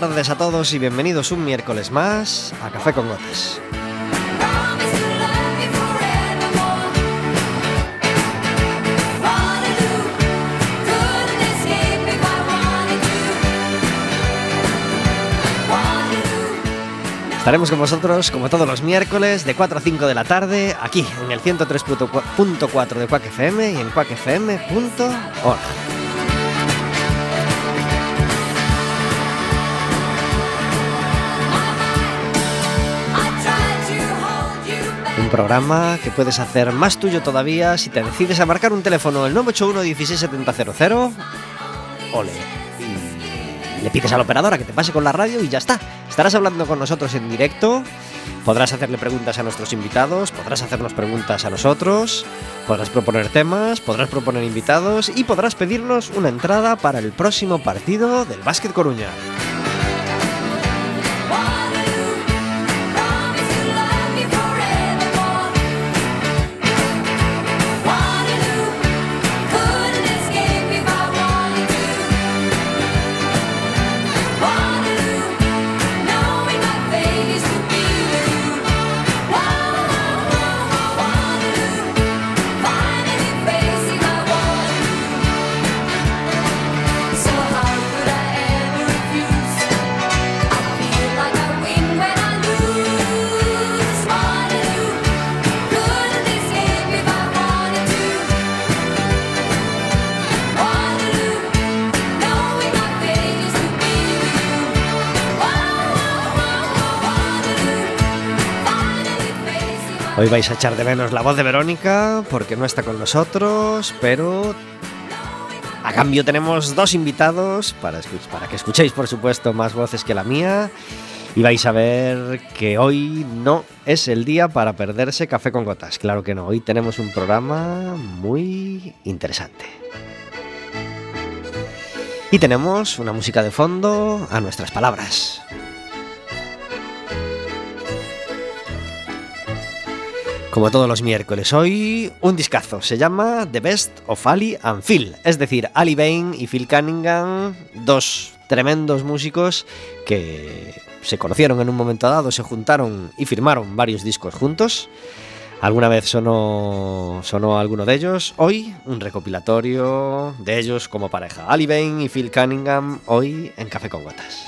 Buenas tardes a todos y bienvenidos un miércoles más a Café con Gotas. Estaremos con vosotros como todos los miércoles de 4 a 5 de la tarde aquí en el 103.4 de Quack FM y en quackfm.org. programa que puedes hacer más tuyo todavía si te decides a marcar un teléfono el 981 16700 ole le pides a la operadora que te pase con la radio y ya está. Estarás hablando con nosotros en directo, podrás hacerle preguntas a nuestros invitados, podrás hacernos preguntas a nosotros, podrás proponer temas, podrás proponer invitados y podrás pedirnos una entrada para el próximo partido del Básquet Coruña. Vais a echar de menos la voz de Verónica porque no está con nosotros, pero a cambio tenemos dos invitados para, para que escuchéis, por supuesto, más voces que la mía. Y vais a ver que hoy no es el día para perderse café con gotas. Claro que no, hoy tenemos un programa muy interesante. Y tenemos una música de fondo a nuestras palabras. Como todos los miércoles, hoy un discazo. Se llama The Best of Ali and Phil. Es decir, Ali Bain y Phil Cunningham, dos tremendos músicos que se conocieron en un momento dado, se juntaron y firmaron varios discos juntos. Alguna vez sonó, sonó alguno de ellos. Hoy un recopilatorio de ellos como pareja. Ali Bain y Phil Cunningham, hoy en Café con Gotas.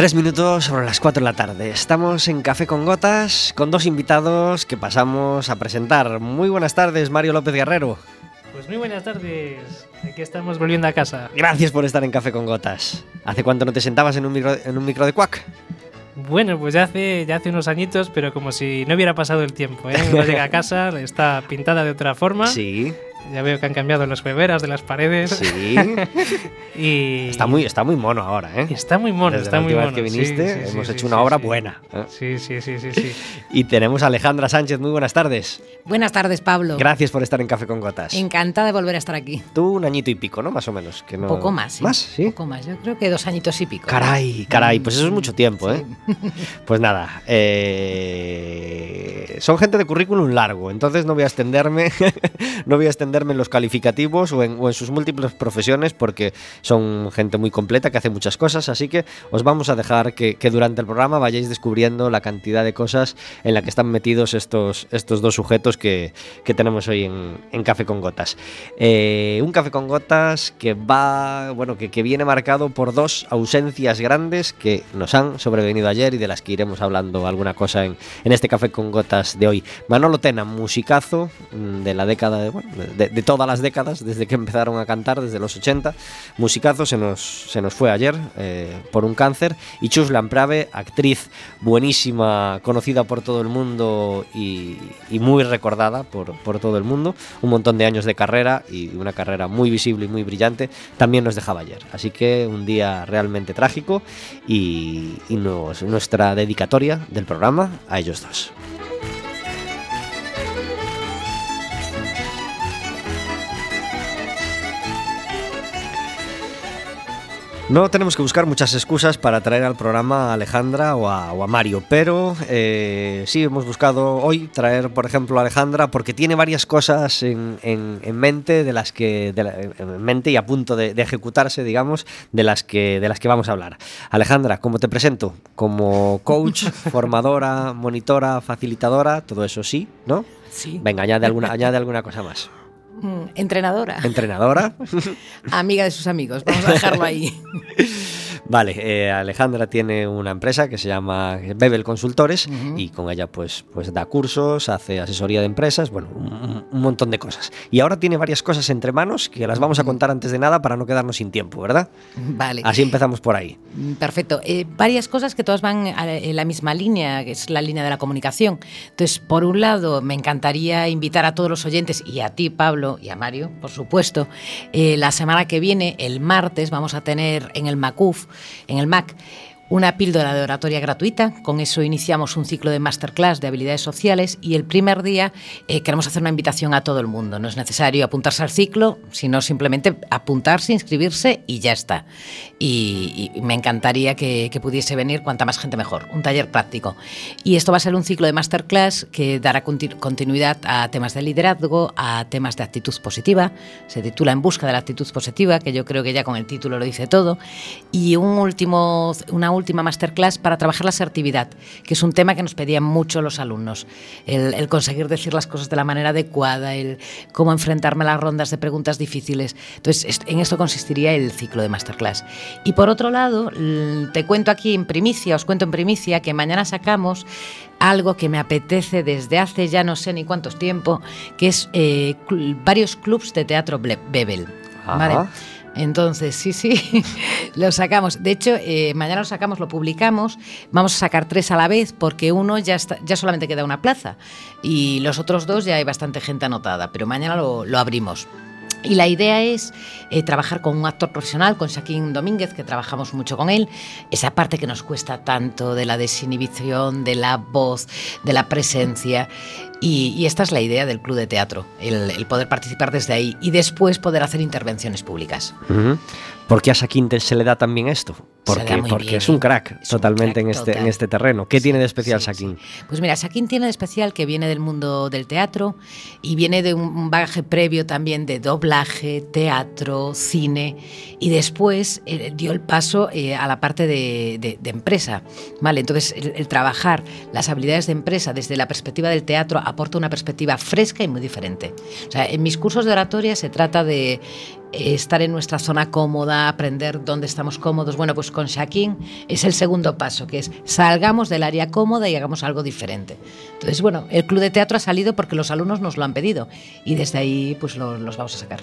Tres minutos sobre las cuatro de la tarde. Estamos en Café con Gotas con dos invitados que pasamos a presentar. Muy buenas tardes, Mario López Guerrero. Pues muy buenas tardes. Aquí estamos volviendo a casa. Gracias por estar en Café con Gotas. ¿Hace cuánto no te sentabas en un micro, en un micro de cuac? Bueno, pues ya hace, ya hace unos añitos, pero como si no hubiera pasado el tiempo. ¿eh? Uno llega a casa, está pintada de otra forma. Sí. Ya veo que han cambiado las beberas de las paredes. Sí. y está muy, está muy mono ahora, ¿eh? Está muy mono, Desde está la muy mono. vez que viniste, Sí, sí, hemos sí, hecho sí, una sí, obra sí. buena. ¿eh? Sí, sí, sí, sí, sí. Y tenemos a Alejandra Sánchez. Muy buenas tardes. Buenas tardes, Pablo. Gracias por estar en Café con Gotas. Encantada de volver a estar aquí. Tú un añito y pico, ¿no? Más o menos. Que no... Poco más, sí. ¿Más? ¿Sí? Poco más. Yo creo que dos añitos y pico. Caray, caray, pues eso es mucho tiempo, Sí. ¿eh? Pues nada, eh, son gente de currículum largo, entonces no voy a extenderme, no voy a extenderme en los calificativos o en, sus múltiples profesiones porque son gente muy completa que hace muchas cosas, así que os vamos a dejar que, durante el programa vayáis descubriendo la cantidad de cosas en la que están metidos estos, estos dos sujetos que, que tenemos hoy en, en Café con Gotas. Eh, un Café con Gotas que va, bueno, que, que viene marcado por dos ausencias grandes que nos han sobrevenido ayer y de las que iremos hablando alguna cosa en, en este Café con Gotas de hoy. Manolo Tena, musicazo de la década de, de- todas las décadas, desde que empezaron a cantar, desde los 80. Musicazo se nos, se nos fue ayer eh, por un cáncer. Y Chus Lamprave, actriz buenísima, conocida por todo el mundo y, muy recordada por, por todo el mundo. Un montón de años de carrera y una carrera muy visible y muy brillante, también nos dejaba ayer. Así que un día realmente trágico y, y nuestra dedicatoria del programa a ellos dos. No tenemos que buscar muchas excusas para traer al programa a Alejandra o a, o a Mario, pero eh, sí hemos buscado hoy traer, por ejemplo, a Alejandra porque tiene varias cosas en, en- en mente de las que de la- en mente y a punto de, de ejecutarse, digamos, de las que de las que vamos a hablar. Alejandra, ¿cómo te presento? Como coach, formadora, monitora, facilitadora, todo eso sí, ¿no? Sí. Venga, añade alguna, añade alguna cosa más. Mm, Entrenadora. Entrenadora. Amiga de sus amigos. Vamos a dejarlo ahí. Vale, eh, Alejandra tiene una empresa que se llama Bebel Consultores y con ella pues, pues da cursos, hace asesoría de empresas, bueno, un, un montón de cosas. Y ahora tiene varias cosas entre manos que las vamos a contar antes de nada para no quedarnos sin tiempo, ¿verdad? Vale. Así empezamos por ahí. Mm, Perfecto. Eh, varias cosas que todas van a- en la misma línea, que es la línea de la comunicación. Entonces, por un lado, me encantaría invitar a todos los oyentes y a ti, Pablo, y a Mario, por supuesto. eh, la semana que viene, el martes, vamos a tener en el MACUF, en el MAC, una píldora de oratoria gratuita. Con eso iniciamos un ciclo de masterclass de habilidades sociales y el primer día eh, queremos hacer una invitación a todo el mundo. No es necesario apuntarse al ciclo, sino simplemente apuntarse, inscribirse y ya está. Y, me encantaría que, pudiese venir cuanta más gente mejor. Un taller práctico. Y esto va a ser un ciclo de masterclass que dará conti- continuidad a temas de liderazgo, a temas de actitud positiva. Se titula En busca de la actitud positiva, que yo creo que ya con el título lo dice todo. Y un último, una última masterclass para trabajar la asertividad, que es un tema que nos pedían mucho los alumnos. El, el conseguir decir las cosas de la manera adecuada, el cómo enfrentarme a las rondas de preguntas difíciles. Entonces, en esto consistiría el ciclo de masterclass. Y por otro lado, te cuento aquí en primicia, os cuento en primicia, que mañana sacamos algo que me apetece desde hace ya no sé ni cuántos tiempo, que es eh, cl- varios clubs de teatro Bebel. ¿vale? Entonces, sí, sí, lo sacamos. De hecho, eh, mañana lo sacamos, lo publicamos. Vamos a sacar tres a la vez porque uno ya, está, ya solamente queda una plaza y los otros dos ya hay bastante gente anotada, pero mañana lo, lo abrimos. Y la idea es eh, trabajar con un actor profesional, con Shaquín Domínguez, que trabajamos mucho con él. Esa parte que nos cuesta tanto de la desinhibición, de la voz, de la presencia. Y, y esta es la idea del club de teatro, el, el poder participar desde ahí y después poder hacer intervenciones públicas. Ujú. ¿Por qué a Saquinte se le da también esto? Porque, porque bien, es un crack Es un totalmente crack en, este, total. en este terreno. ¿Qué Sí, tiene de especial sí, Saquín? sí. Pues mira, Saquín tiene de especial que viene del mundo del teatro y viene de un bagaje previo también de doblaje, teatro, cine y después eh, dio el paso eh, a la parte de, de- de empresa. Vale, entonces el, el trabajar las habilidades de empresa desde la perspectiva del teatro aporta una perspectiva fresca y muy diferente. O sea, en mis cursos de oratoria se trata de eh, estar en nuestra zona cómoda, aprender dónde estamos cómodos. Bueno, pues con Shaquín es el segundo paso, que es salgamos del área cómoda y hagamos algo diferente. Entonces, bueno, el club de teatro ha salido porque los alumnos nos lo han pedido y desde ahí pues lo- los vamos a sacar.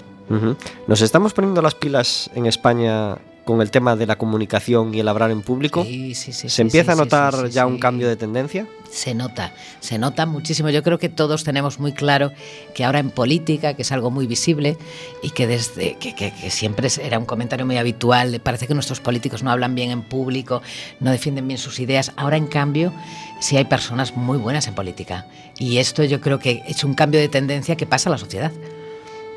Nos estamos poniendo las pilas en España con el tema de la comunicación y el hablar en público. Sí, sí, sí, ¿Se empieza a notar ya un cambio de tendencia? Se nota, se nota muchísimo. Yo creo que todos tenemos muy claro que ahora en política, que es algo muy visible y que desde que, que- que siempre era un comentario muy habitual, parece que nuestros políticos no hablan bien en público, no defienden bien sus ideas. Ahora, en cambio, sí hay personas muy buenas en política. Y esto yo creo que es un cambio de tendencia que pasa a la sociedad.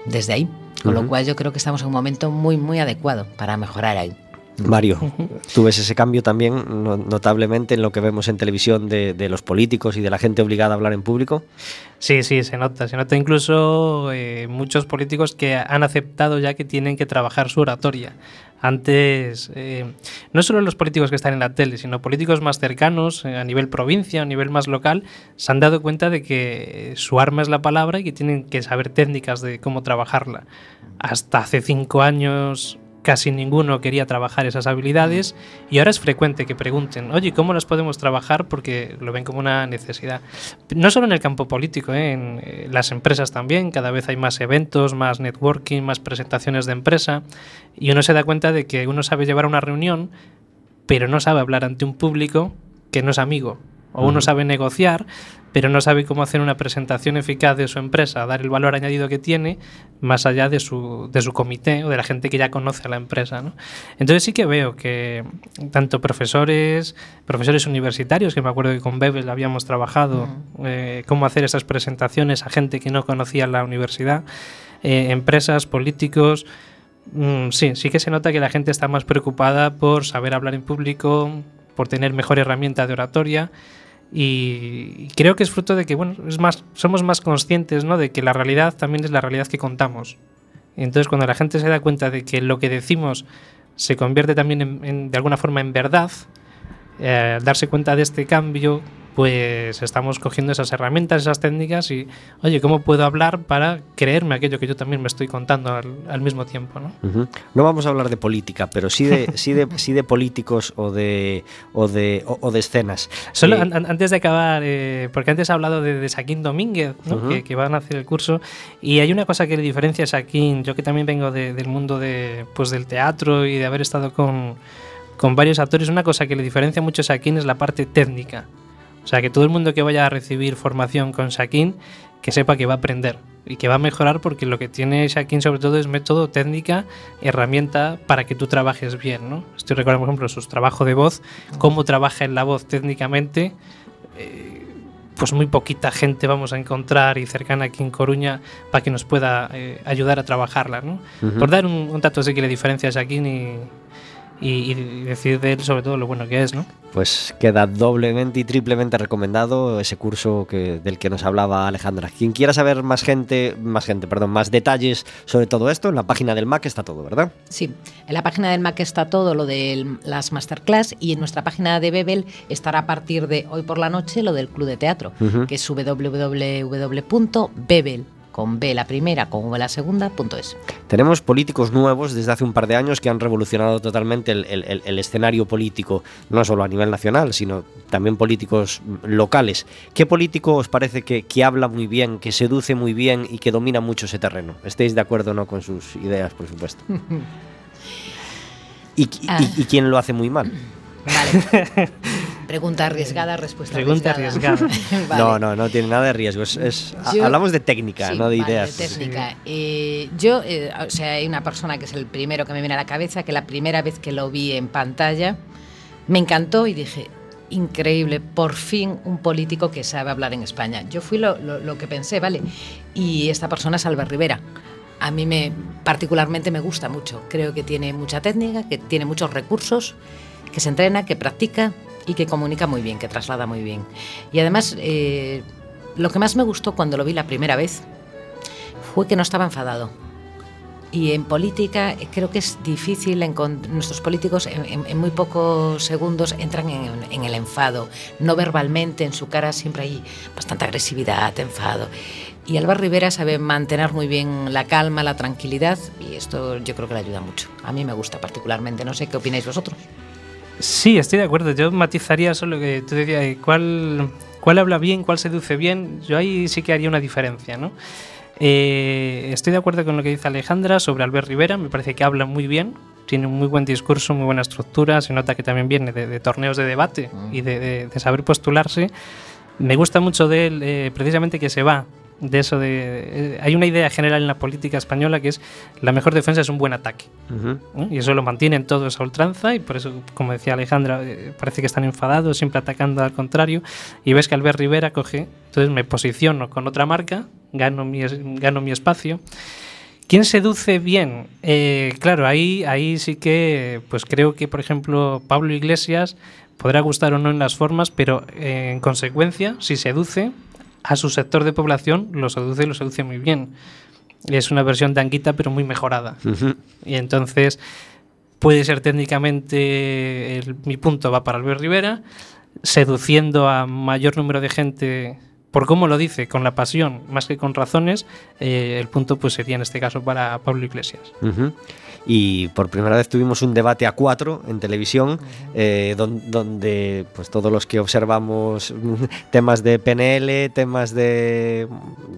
Desde ahí. Con lo cual yo creo que estamos en un momento muy, muy adecuado para mejorar ahí. Mario, tú ves ese cambio también no- notablemente en lo que vemos en televisión de, de los políticos y de la gente obligada a hablar en público. Sí, sí, se nota. Se nota incluso eh, muchos políticos que han aceptado ya que tienen que trabajar su oratoria. Antes, eh, no solo los políticos que están en la tele, sino políticos más cercanos, eh, a nivel provincia, a nivel más local, se han dado cuenta de que su arma es la palabra y que tienen que saber técnicas de cómo trabajarla. Hasta hace cinco años casi ninguno quería trabajar esas habilidades y ahora es frecuente que pregunten, oye, ¿cómo las podemos trabajar? Porque lo ven como una necesidad. No solo en el campo político, ¿eh? en eh, las empresas también, cada vez hay más eventos, más networking, más presentaciones de empresa y uno se da cuenta de que uno sabe llevar una reunión, pero no sabe hablar ante un público que no es amigo. O uno sabe negociar, pero no sabe cómo hacer una presentación eficaz de su empresa, dar el valor añadido que tiene, más allá de su, de su comité o de la gente que ya conoce a la empresa. ¿no? Entonces sí que veo que tanto profesores, profesores universitarios, que me acuerdo que con Bebel habíamos trabajado, eh, cómo hacer esas presentaciones a gente que no conocía la universidad, eh, empresas, políticos, mm, sí, sí que se nota que la gente está más preocupada por saber hablar en público, por tener mejor herramienta de oratoria y creo que es fruto de que bueno, es más, somos más conscientes ¿no? de que la realidad también es la realidad que contamos. entonces cuando la gente se da cuenta de que lo que decimos se convierte también de alguna forma en verdad, eh, darse cuenta de este cambio pues estamos cogiendo esas herramientas, esas técnicas y, oye, ¿cómo puedo hablar para creerme aquello que yo también me estoy contando al, mismo tiempo? ¿no? no vamos a hablar de política, pero sí de, sí de, sí de políticos o de, o de, o, de escenas. Solo eh, antes de acabar, eh, porque antes he hablado de, de Saquín Domínguez, que, van a hacer el curso, y hay una cosa que le diferencia a Saquín, yo que también vengo del mundo de, pues, del teatro y de haber estado con, con varios actores, una cosa que le diferencia mucho a Saquín es la parte técnica. O sea, que todo el mundo que vaya a recibir formación con Shakin, que sepa que va a aprender y que va a mejorar porque lo que tiene Shakin sobre todo es método, técnica, herramienta para que tú trabajes bien, ¿no? Estoy recordando, por ejemplo, sus trabajos de voz, cómo trabaja en la voz técnicamente. Eh, pues muy poquita gente vamos a encontrar y cercana aquí en Coruña para que nos pueda eh, ayudar a trabajarla, ¿no? Por dar un, un, dato así que le diferencia a Shakin y, y, decir de él sobre todo lo bueno que es, ¿no? Pues queda doblemente y triplemente recomendado ese curso que, del que nos hablaba Alejandra. Quien quiera saber más gente, más gente, perdón, más detalles sobre todo esto, en la página del MAC está todo, ¿verdad? Sí, en la página del MAC está todo lo de las masterclass y en nuestra página de Bebel estará a partir de hoy por la noche lo del club de teatro, que es www.bebel con B la primera, con V la segunda, punto es. Tenemos políticos nuevos desde hace un par de años que han revolucionado totalmente el, escenario político, no solo a nivel nacional, sino también políticos locales. ¿Qué político os parece que, que habla muy bien, que seduce muy bien y que domina mucho ese terreno? ¿Estáis de acuerdo o no con sus ideas, por supuesto? ¿Y, Ah. y, y quién lo hace muy mal? Vale. Pregunta arriesgada, respuesta Pregunta arriesgada. arriesgada. Vale. No, no, no tiene nada de riesgo. Es, es- Yo- hablamos de técnica, Sí, no de vale, ideas. técnica. Eh, yo, eh, o sea, hay una persona que es el primero que me viene a la cabeza, que la primera vez que lo vi en pantalla me encantó y dije, increíble, por fin un político que sabe hablar en España. Yo fui lo, lo- lo que pensé, ¿vale? Y esta persona es Albert Rivera. A mí me particularmente me gusta mucho. Creo que tiene mucha técnica, que tiene muchos recursos, que se entrena, que practica y que comunica muy bien, que traslada muy bien. Y además, eh, lo que más me gustó cuando lo vi la primera vez fue que no estaba enfadado. Y en política eh, creo que es difícil, nuestros políticos en, muy pocos segundos entran en, el enfado, no verbalmente, en su cara siempre hay bastante agresividad, enfado. Y Álvaro Rivera sabe mantener muy bien la calma, la tranquilidad y esto yo creo que le ayuda mucho. A mí me gusta particularmente, no sé qué opináis vosotros. Sí, estoy de acuerdo. Yo matizaría solo que tú decías eh, cuál, cuál habla bien, cuál seduce bien. Yo ahí sí que haría una diferencia, ¿no? Eh, estoy de acuerdo con lo que dice Alejandra sobre Albert Rivera. Me parece que habla muy bien, tiene un muy buen discurso, muy buena estructura. Se nota que también viene de, de torneos de debate y de, de- de saber postularse. Me gusta mucho de él, eh, precisamente que se va de eso de... eh, hay una idea general en la política española que es la mejor defensa es un buen ataque. ¿no? Y eso lo mantienen todos a ultranza y por eso, como decía Alejandra, eh, parece que están enfadados, siempre atacando al contrario. Y ves que Albert Rivera coge, entonces me posiciono con otra marca, gano mi, gano mi espacio. ¿Quién seduce bien? Eh, claro, ahí, ahí sí que, pues creo que, por ejemplo, Pablo Iglesias podrá gustar o no en las formas, pero en consecuencia, si seduce a su sector de población, lo seduce y lo seduce muy bien. Es una versión de Anguita, pero muy mejorada. Y entonces puede ser técnicamente, el- mi punto va para Albert Rivera, seduciendo a mayor número de gente por cómo lo dice, con la pasión más que con razones, eh, el punto pues sería en este caso para Pablo Iglesias. Y por primera vez tuvimos un debate a cuatro en televisión, eh, donde, pues todos los que observamos temas de PNL, temas de,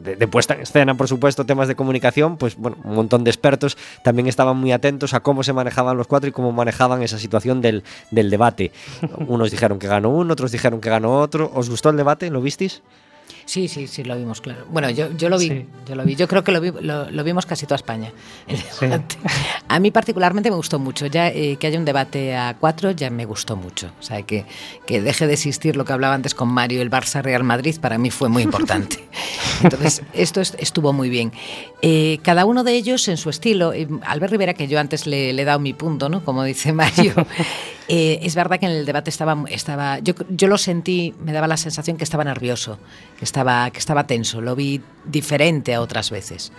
de, puesta en escena, por supuesto, temas de comunicación, pues bueno, un montón de expertos también estaban muy atentos a cómo se manejaban los cuatro y cómo manejaban esa situación del, del debate. Unos dijeron que ganó uno, otros dijeron que ganó otro. ¿Os gustó el debate? ¿Lo visteis? Sí, sí, sí, lo vimos, claro. Bueno, yo, yo lo vi, yo lo vi. Yo creo que lo, lo, vimos casi toda España. A mí particularmente me gustó mucho. Ya eh, que haya un debate a cuatro ya me gustó mucho. O sea, que, que deje de existir lo que hablaba antes con Mario, el Barça Real Madrid, para mí fue muy importante. Entonces, esto estuvo muy bien. Eh, cada uno de ellos en su estilo. Eh, Albert Rivera, que yo antes le, le he dado mi punto, ¿no? Como dice Mario. Eh, es verdad que en el debate estaba, estaba yo, yo, lo sentí, me daba la sensación que estaba nervioso, que estaba, que estaba tenso, lo vi diferente a otras veces.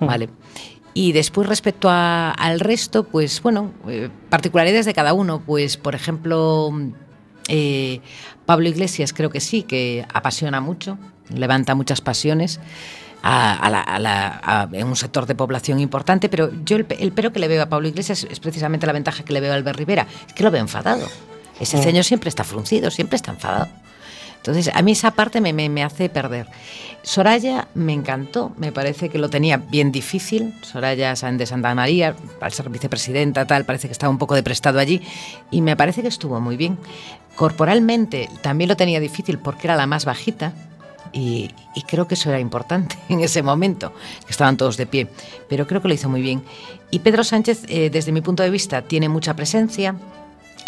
Vale. Y después respecto al resto, pues bueno, eh, particularidades de cada uno, pues por ejemplo, eh, Pablo Iglesias creo que sí, que apasiona mucho, levanta muchas pasiones a, en un sector de población importante, pero yo el, pero que le veo a Pablo Iglesias es precisamente la ventaja que le veo a Albert Rivera, es que lo veo enfadado. Ese ceño siempre está fruncido, siempre está enfadado. Entonces, a mí esa parte me, me, hace perder. Soraya me encantó, me parece que lo tenía bien difícil. Soraya de Santa María, al ser vicepresidenta, tal, parece que estaba un poco deprestado allí y me parece que estuvo muy bien. Corporalmente también lo tenía difícil porque era la más bajita, y, creo que eso era importante en ese momento, que estaban todos de pie, pero creo que lo hizo muy bien. Y Pedro Sánchez, eh, desde mi punto de vista, tiene mucha presencia,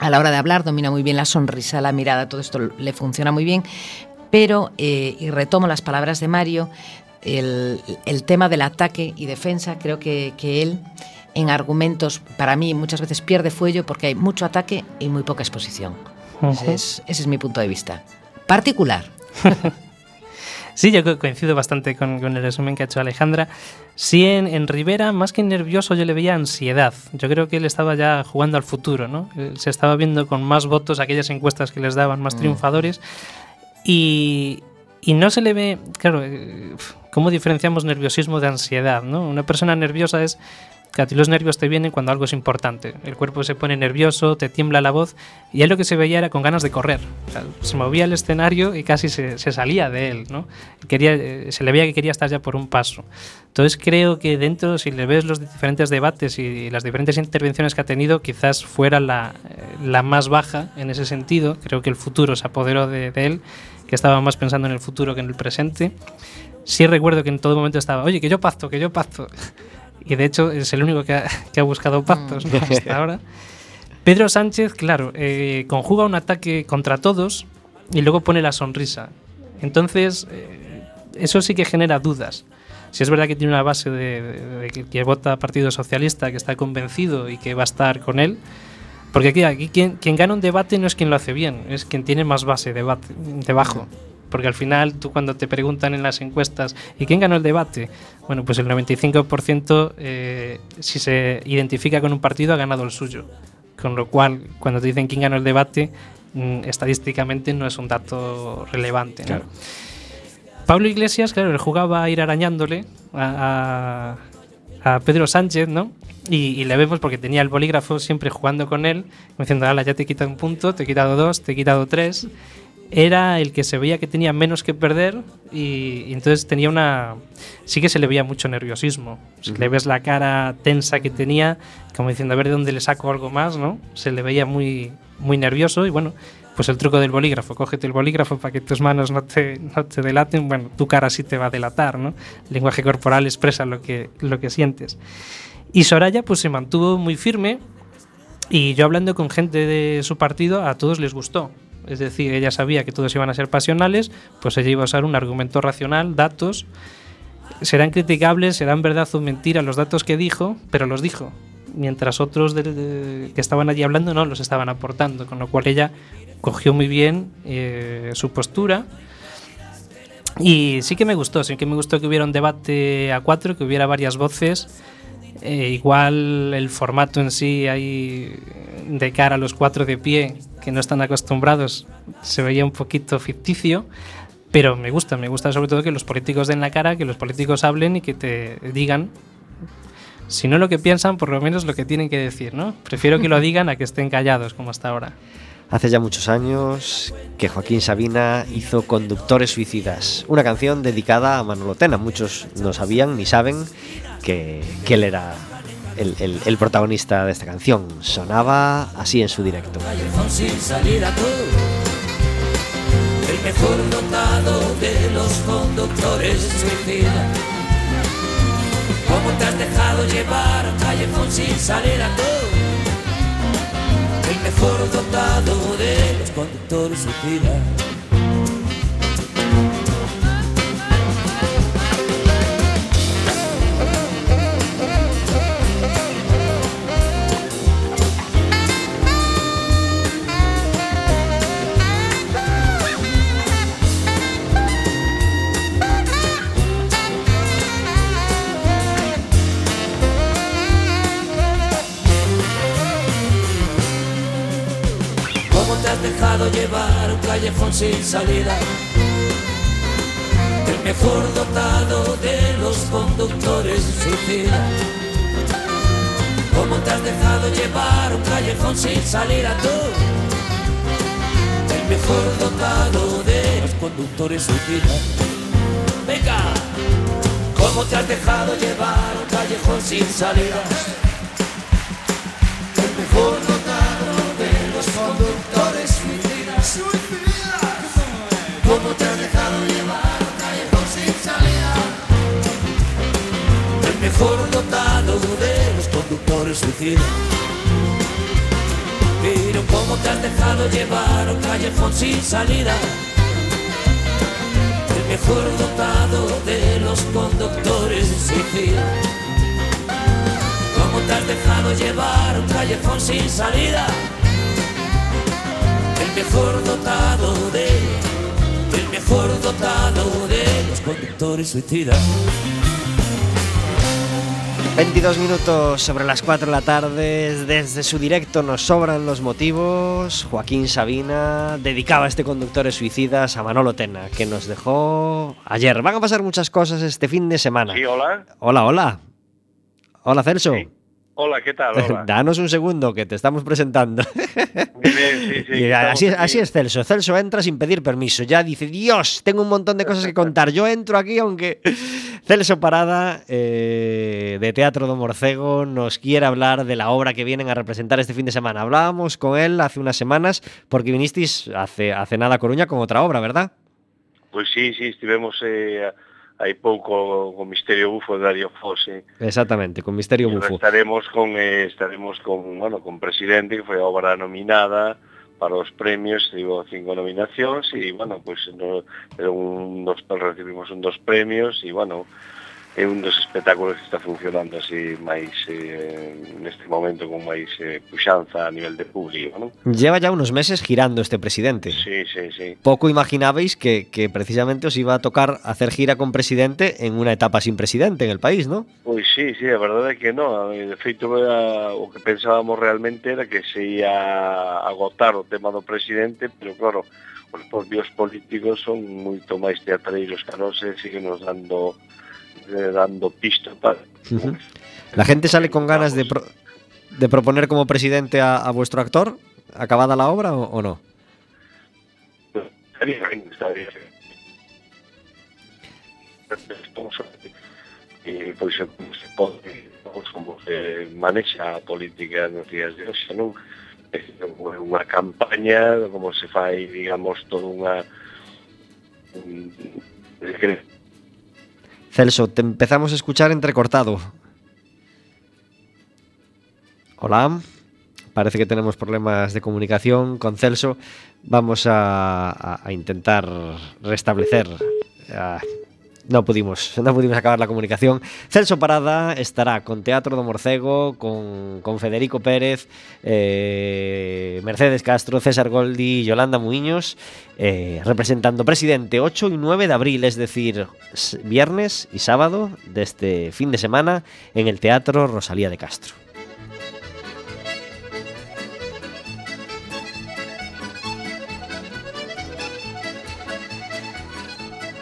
a la hora de hablar domina muy bien la sonrisa, la mirada, todo esto le funciona muy bien, pero, eh, y retomo las palabras de Mario, el, tema del ataque y defensa, creo que, él en argumentos, para mí muchas veces pierde fuello porque hay mucho ataque y muy poca exposición. ese es mi punto de vista. Particular. Sí, yo coincido bastante con, el resumen que ha hecho Alejandra. Sí, en, Rivera, más que nervioso, yo le veía ansiedad. Yo creo que él estaba ya jugando al futuro, ¿no? Se estaba viendo con más votos aquellas encuestas que les daban más mm. triunfadores. Y, y no se le ve, claro, eh, ¿cómo diferenciamos nerviosismo de ansiedad? ¿no? Una persona nerviosa es que a ti los nervios te vienen cuando algo es importante. El cuerpo se pone nervioso, te tiembla la voz y él lo que se veía era con ganas de correr. se movía el escenario y casi se, salía de él. ¿no? Quería, eh, se le veía que quería estar ya por un paso. Entonces creo que dentro, si le ves los diferentes debates y las diferentes intervenciones que ha tenido, quizás fuera la, eh, la más baja en ese sentido. Creo que el futuro se apoderó de, de él, que estaba más pensando en el futuro que en el presente. Sí recuerdo que en todo momento estaba, oye, que yo pacto, que yo pacto y de hecho es el único que ha, buscado pactos mm. hasta ahora. Pedro Sánchez, claro, eh, conjuga un ataque contra todos y luego pone la sonrisa. Entonces, eh, eso sí que genera dudas. Si es verdad que tiene una base de, que, vota Partido Socialista, que está convencido y que va a estar con él, porque aquí, aquí quien, quien, gana un debate no es quien lo hace bien, es quien tiene más base debate, debajo porque al final tú cuando te preguntan en las encuestas ¿y quién ganó el debate? Bueno, pues el 95% eh, si se identifica con un partido ha ganado el suyo. Con lo cual, cuando te dicen quién ganó el debate, mm, estadísticamente no es un dato relevante. Pablo Iglesias, claro, él jugaba a ir arañándole a, Pedro Sánchez, ¿no? Y, le vemos porque tenía el bolígrafo siempre jugando con él, diciendo, ala, ya te he quitado un punto, te he quitado dos, te he quitado tres era el que se veía que tenía menos que perder y, entonces tenía una... Sí que se le veía mucho nerviosismo. Si le ves la cara tensa que tenía, como diciendo a ver de dónde le saco algo más, ¿no? Se le veía muy, muy nervioso y bueno, pues el truco del bolígrafo, cógete el bolígrafo para que tus manos no te, no te delaten, bueno, tu cara sí te va a delatar, ¿no? El lenguaje corporal expresa lo que, lo que sientes. Y Soraya pues se mantuvo muy firme y yo hablando con gente de su partido, a todos les gustó es decir, ella sabía que todos iban a ser pasionales, pues ella iba a usar un argumento racional, datos. Serán criticables, serán verdad o mentira los datos que dijo, pero los dijo. Mientras otros que estaban allí hablando no los estaban aportando, con lo cual ella cogió muy bien eh, su postura. Y sí que me gustó, sí que me gustó que hubiera un debate a cuatro, que hubiera varias voces. Eh, igual el formato en sí ahí de cara a los cuatro de pie que no están acostumbrados se veía un poquito ficticio, Pero me gusta, me gusta sobre todo que los políticos den la cara, que los políticos hablen y que te digan, si no lo que piensan, por lo menos lo que tienen que decir, ¿no? Prefiero que lo digan a que estén callados como hasta ahora. Hace ya muchos años que Joaquín Sabina hizo Conductores Suicidas, una canción dedicada a Manolo Tena. Muchos no sabían ni saben que, que él era el, el- el protagonista de esta canción. Sonaba así en su directo. el mejor dotado de los conductores suicida. ¿Cómo te has dejado llevar a callejón sin salida tú? El mejor dotado de los conductores suicida. Llevar un callejón sin salida? El mejor dotado de los conductores suicida. ¿Cómo te has dejado llevar un callejón sin salida tú? El mejor dotado de los conductores suicida. Venga, ¿cómo te has dejado llevar un callejón sin salida? El mejor dotado te has dejado llevar un callejón sin salida? El mejor dotado de los conductores suicidas. Pero ¿cómo te has dejado llevar un callejón sin salida? El mejor dotado de los conductores suicidas. ¿Cómo te has dejado llevar un callejón sin salida? El mejor dotado de, mejor dotado de los conductores suicidas. 22 minutos sobre las 4 de la tarde, desde su directo nos sobran los motivos. Joaquín Sabina dedicaba este Conductores Suicidas a Manolo Tena, que nos dejó ayer. Van a pasar muchas cosas este fin de semana. Sí, hola. Hola, hola. Hola, Celso. Sí. Hola, ¿qué tal? Hola. Danos un segundo que te estamos presentando. Bien, sí, sí, Y así, es Celso. Celso entra sin pedir permiso. Ya dice, Dios, tengo un montón de cosas que contar. Yo entro aquí, aunque Celso Parada, eh, de Teatro do Morcego, nos quiere hablar de la obra que vienen a representar este fin de semana. Hablábamos con él hace unas semanas porque vinisteis hace, hace nada a Coruña con otra obra, ¿verdad? Pois sí, sí, estivemos eh, hai pouco con Misterio Bufo de Dario Fose. Exactamente, con Misterio Bufo. Estaremos con eh, estaremos con, bueno, con Presidente, que foi a obra nominada para os premios, digo, cinco nominacións e, bueno, pois pues, no, un dos recibimos un dos premios e, bueno, é un dos espectáculos que está funcionando así máis eh, neste momento con máis eh, puxanza a nivel de público, non? Lleva ya unos meses girando este presidente. Sí, sí, sí. Pouco imaginabais que, que precisamente os iba a tocar hacer gira con presidente en unha etapa sin presidente en el país, non? Pois sí, sí, a verdade é que non. De feito, era, o que pensábamos realmente era que se ia agotar o tema do presidente, pero claro, os propios políticos son moito máis teatreiros que a nós e siguen nos dando eh, dando pista para... Uh -huh. La gente sale con ganas de, pro de proponer como presidente a, a, vuestro actor, acabada la obra o, o no? Estaría bien, estaría bien. E pois se pode pois, como se manexa a política nos días de hoxe, non? É unha campaña como se fai, digamos, toda unha un, Celso, te empezamos a escuchar entrecortado. Hola. Parece que tenemos problemas de comunicación con Celso. Vamos a, intentar restablecer. No pudimos, no pudimos acabar la comunicación. Celso Parada estará con Teatro do Morcego, con, Federico Pérez, eh, Mercedes Castro, César Goldi y Yolanda Muiños, eh, representando Presidente 8 y 9 de abril, es decir, viernes y sábado de este fin de semana en el Teatro Rosalía de Castro.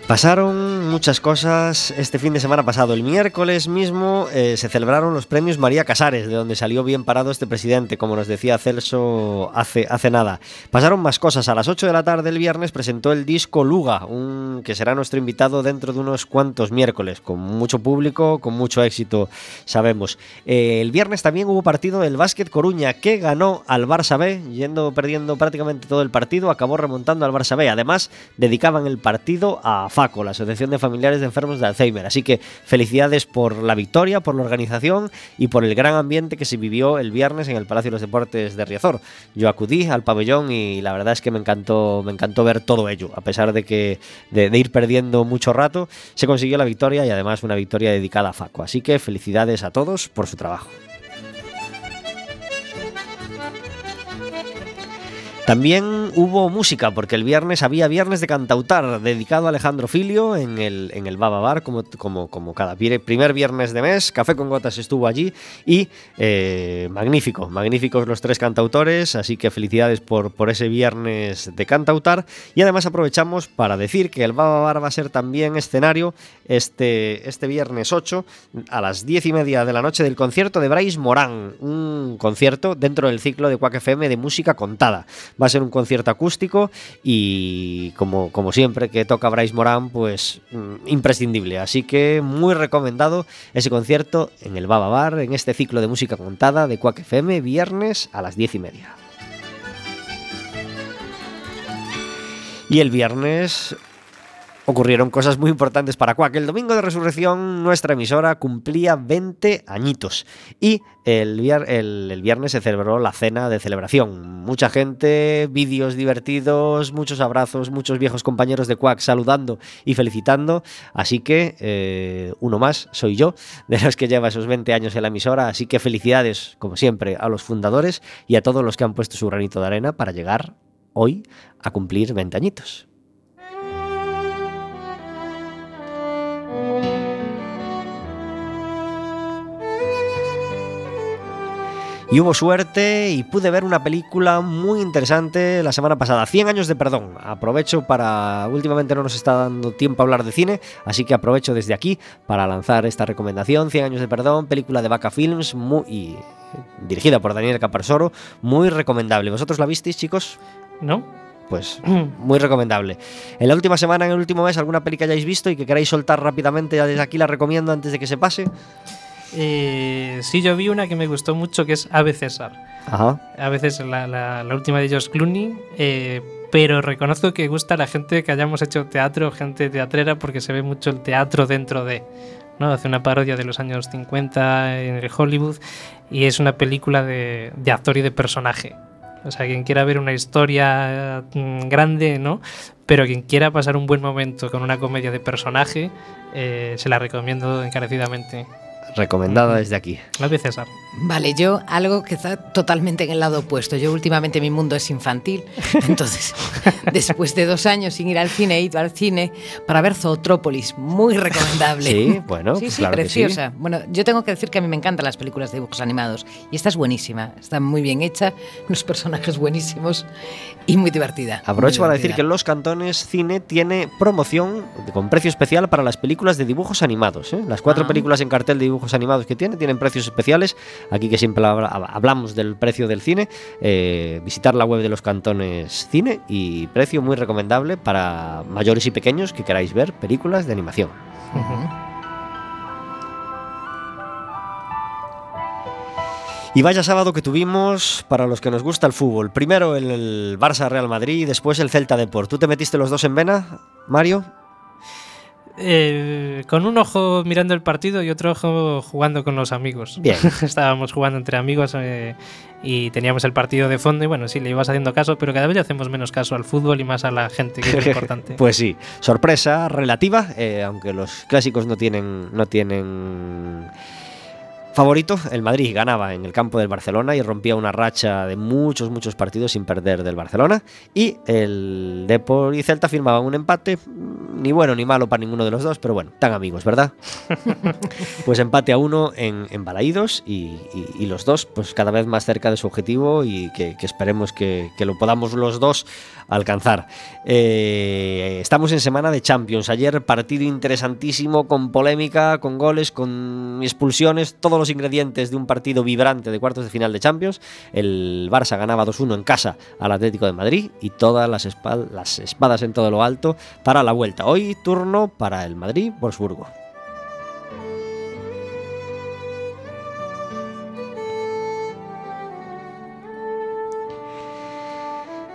Pasaron muchas cosas este fin de semana pasado. El miércoles mismo eh, se celebraron los premios María Casares, de donde salió bien parado este presidente, como nos decía Celso hace, hace nada. Pasaron más cosas. A las 8 de la tarde el viernes presentó el disco Luga, un, que será nuestro invitado dentro de unos cuantos miércoles, con mucho público, con mucho éxito, sabemos. Eh, el viernes también hubo partido del Básquet Coruña, que ganó al Barça B, yendo perdiendo prácticamente todo el partido, acabó remontando al Barça B. Además, dedicaban el partido a FACO, la Asociación de Familiares de Enfermos de Alzheimer. Así que felicidades por la victoria, por la organización y por el gran ambiente que se vivió el viernes en el Palacio de los Deportes de Riazor. Yo acudí al pabellón y la verdad es que me encantó, me encantó ver todo ello, a pesar de que de, de ir perdiendo mucho rato, se consiguió la victoria y además una victoria dedicada a FACO. Así que felicidades a todos por su trabajo. También hubo música, porque el viernes había Viernes de Cantautar, dedicado a Alejandro Filio en el, en el Baba Bar, como, como, como cada primer viernes de mes. Café con Gotas estuvo allí y eh, magnífico, magníficos los tres cantautores, así que felicidades por, por ese viernes de Cantautar. Y además aprovechamos para decir que el Baba Bar va a ser también escenario este, este viernes 8 a las 10 y media de la noche del concierto de Bryce Morán, un concierto dentro del ciclo de Quack FM de música contada. Va a ser un concierto acústico y como, como siempre que toca Bryce Morán, pues mm, imprescindible. Así que muy recomendado ese concierto en el Baba Bar, en este ciclo de música contada de Quack FM, viernes a las 10 y media. Y el viernes ocurrieron cosas muy importantes para Quack. El domingo de resurrección nuestra emisora cumplía 20 añitos y el, vier el, el, viernes se celebró la cena de celebración. Mucha gente, vídeos divertidos, muchos abrazos, muchos viejos compañeros de Quack saludando y felicitando. Así que eh, uno más soy yo, de los que lleva esos 20 años en la emisora. Así que felicidades, como siempre, a los fundadores y a todos los que han puesto su granito de arena para llegar hoy a cumplir 20 añitos. Y hubo suerte y pude ver una película muy interesante la semana pasada, 100 años de perdón. Aprovecho para, últimamente no nos está dando tiempo a hablar de cine, así que aprovecho desde aquí para lanzar esta recomendación, 100 años de perdón, película de Vaca Films, muy, y, dirigida por Daniel Caparsoro, muy recomendable. ¿Vosotros la visteis, chicos? ¿No? Pues muy recomendable. En la última semana, en el último mes, alguna peli que hayáis visto y que queráis soltar rápidamente, ya desde aquí la recomiendo antes de que se pase. Eh, sí, yo vi una que me gustó mucho que es Ave César. Ajá. A veces la, la, la última de George Clooney. Eh, pero reconozco que gusta a la gente que hayamos hecho teatro, gente teatrera, porque se ve mucho el teatro dentro de. ¿no? Hace una parodia de los años 50 en el Hollywood y es una película de, de actor y de personaje. O sea, quien quiera ver una historia mm, grande, ¿no? Pero quien quiera pasar un buen momento con una comedia de personaje, eh, se la recomiendo encarecidamente. Recomendada desde aquí. La de César. Vale, yo algo que está totalmente en el lado opuesto. Yo últimamente mi mundo es infantil, entonces después de dos años sin ir al cine, he ido al cine para ver Zootrópolis, muy recomendable. Sí, bueno, sí, pues sí, claro que preciosa. sí. Bueno, yo tengo que decir que a mí me encantan las películas de dibujos animados y esta es buenísima, está muy bien hecha, los personajes buenísimos y muy divertida. Aprovecho muy para decir que divertida. Los Cantones Cine tiene promoción con precio especial para las películas de dibujos animados. ¿eh? Las cuatro Ah. películas en cartel de dibujos animados que tiene tienen precios especiales. Aquí que siempre habla- hablamos del precio del cine, eh, visitar la web de Los Cantones Cine y precio muy recomendable para mayores y pequeños que queráis ver películas de animación. Y vaya sábado que tuvimos para los que nos gusta el fútbol. Primero el Barça Real Madrid y después el Celta Deport. ¿Tú te metiste los dos en vena, Mario? Eh, con un ojo mirando el partido y otro ojo jugando con los amigos. Bien. Estábamos jugando entre amigos eh, y teníamos el partido de fondo y bueno, sí, le ibas haciendo caso, pero cada vez le hacemos menos caso al fútbol y más a la gente, que es importante. Pues sí, sorpresa relativa, eh, aunque los clásicos no tienen, no tienen Favorito, el Madrid ganaba en el campo del Barcelona y rompía una racha de muchos, muchos partidos sin perder del Barcelona. Y el Depor y Celta firmaban un empate, ni bueno ni malo para ninguno de los dos, pero bueno, tan amigos, ¿verdad? pues empate a uno en, en Balaídos y, y- y los dos, pues cada vez más cerca de su objetivo y que, que esperemos que, que lo podamos los dos alcanzar. Eh, estamos en semana de Champions. Ayer partido interesantísimo, con polémica, con goles, con expulsiones, todos los ingredientes de un partido vibrante de cuartos de final de Champions. El Barça ganaba 2-1 en casa al Atlético de Madrid y todas las, espal- las espadas en todo lo alto para la vuelta. Hoy turno para el Madrid-Wolfsburgo.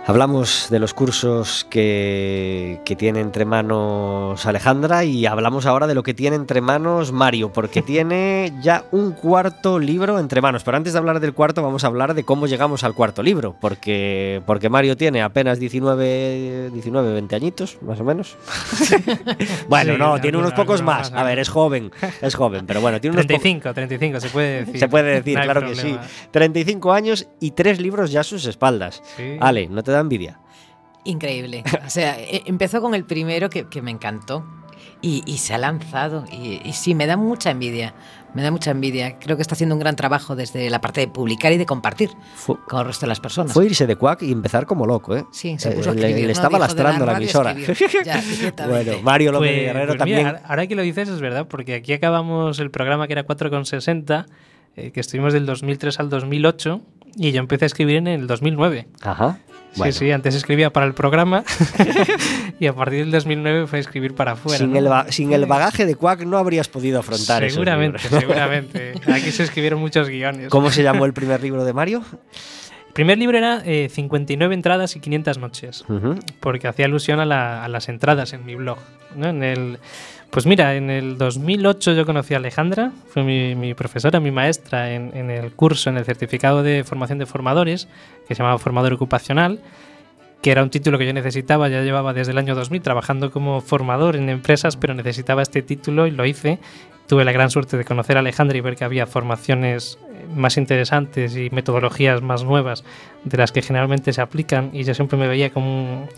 Hablamos de los cursos que, que tiene entre manos Alejandra y hablamos ahora de lo que tiene entre manos Mario, porque tiene ya un cuarto libro entre manos. Pero antes de hablar del cuarto, vamos a hablar de cómo llegamos al cuarto libro, porque, porque Mario tiene apenas 19, 19 20 añitos, más o menos. bueno, Sí, no, tiene unos pocos más. A ver, es joven, es joven, pero bueno, tiene unos pocos. 35, 35, se puede decir. Se puede decir, No claro que sí. problema. 35 años y tres libros ya a sus espaldas. Sí. Ale, ¿no te da envidia? Increíble. O sea, e- empezó con el primero que, que me encantó y, y se ha lanzado. Y, y sí, me da mucha envidia. Me da mucha envidia. Creo que está haciendo un gran trabajo desde la parte de publicar y de compartir con el resto de las personas. Fue irse de Quack y empezar como loco, ¿eh? Sí, se Eh, puso a le, escribir, le ¿no? estaba de lastrando la radio emisora. Ya, bueno, Mario López Pues- Guerrero pues también. ahora- ahora que lo dices es verdad, porque aquí acabamos el programa que era 4,60, eh, que estuvimos del 2003 al 2008, y yo empecé a escribir en el 2009. Ajá. Bueno, Sí, sí, antes escribía para el programa y a partir del 2009 fue a escribir para afuera. sin, ¿no? el ba- sin el bagaje de Quack no habrías podido afrontar esos Seguramente, seguramente. Aquí se escribieron muchos guiones. ¿Cómo se llamó el primer libro de Mario? El primer libro era eh, 59 entradas y 500 noches. Porque hacía alusión a, la- a las entradas en mi blog. ¿no? En el, pues mira, en el 2008 yo conocí a Alejandra, fue mi, profesora, mi maestra en, en el curso, en el certificado de formación de formadores, que se llamaba Formador Ocupacional, que era un título que yo necesitaba, ya llevaba desde el año 2000 trabajando como formador en empresas, pero necesitaba este título y lo hice. Tuve la gran suerte de conocer a Alejandra y ver que había formaciones eh, más interesantes y metodologías más nuevas de las que generalmente se aplican y yo siempre me veía como, un-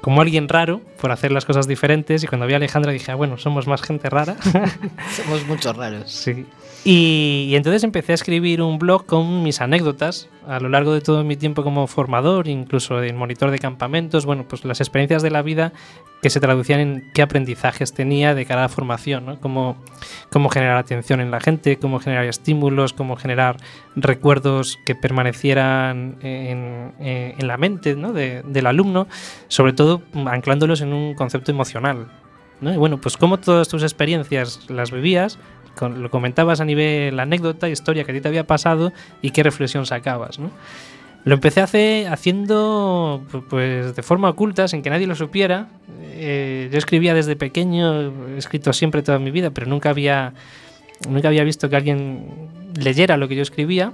como alguien raro por hacer las cosas diferentes y cuando vi a Alejandra dije, ah, bueno, somos más gente rara. Somos muchos raros. Sí. Y, y entonces empecé a escribir un blog con mis anécdotas a lo largo de todo mi tiempo como formador, incluso en monitor de campamentos, bueno, pues las experiencias de la vida que se traducían en qué aprendizajes tenía de cara a la formación, ¿no? Cómo, cómo generar atención en la gente, cómo generar estímulos, cómo generar recuerdos que permanecieran en, en- en la mente ¿no? de- del alumno, sobre todo anclándolos en un concepto emocional. ¿no? Y bueno, pues cómo todas tus experiencias las vivías, con- lo comentabas a nivel anécdota, historia que a ti te había pasado y qué reflexión sacabas, ¿no? Lo empecé hace, haciendo pu- pues de forma oculta, sin que nadie lo supiera. Eh, yo escribía desde pequeño, he escrito siempre toda mi vida, pero nunca había, nunca había visto que alguien leyera lo que yo escribía.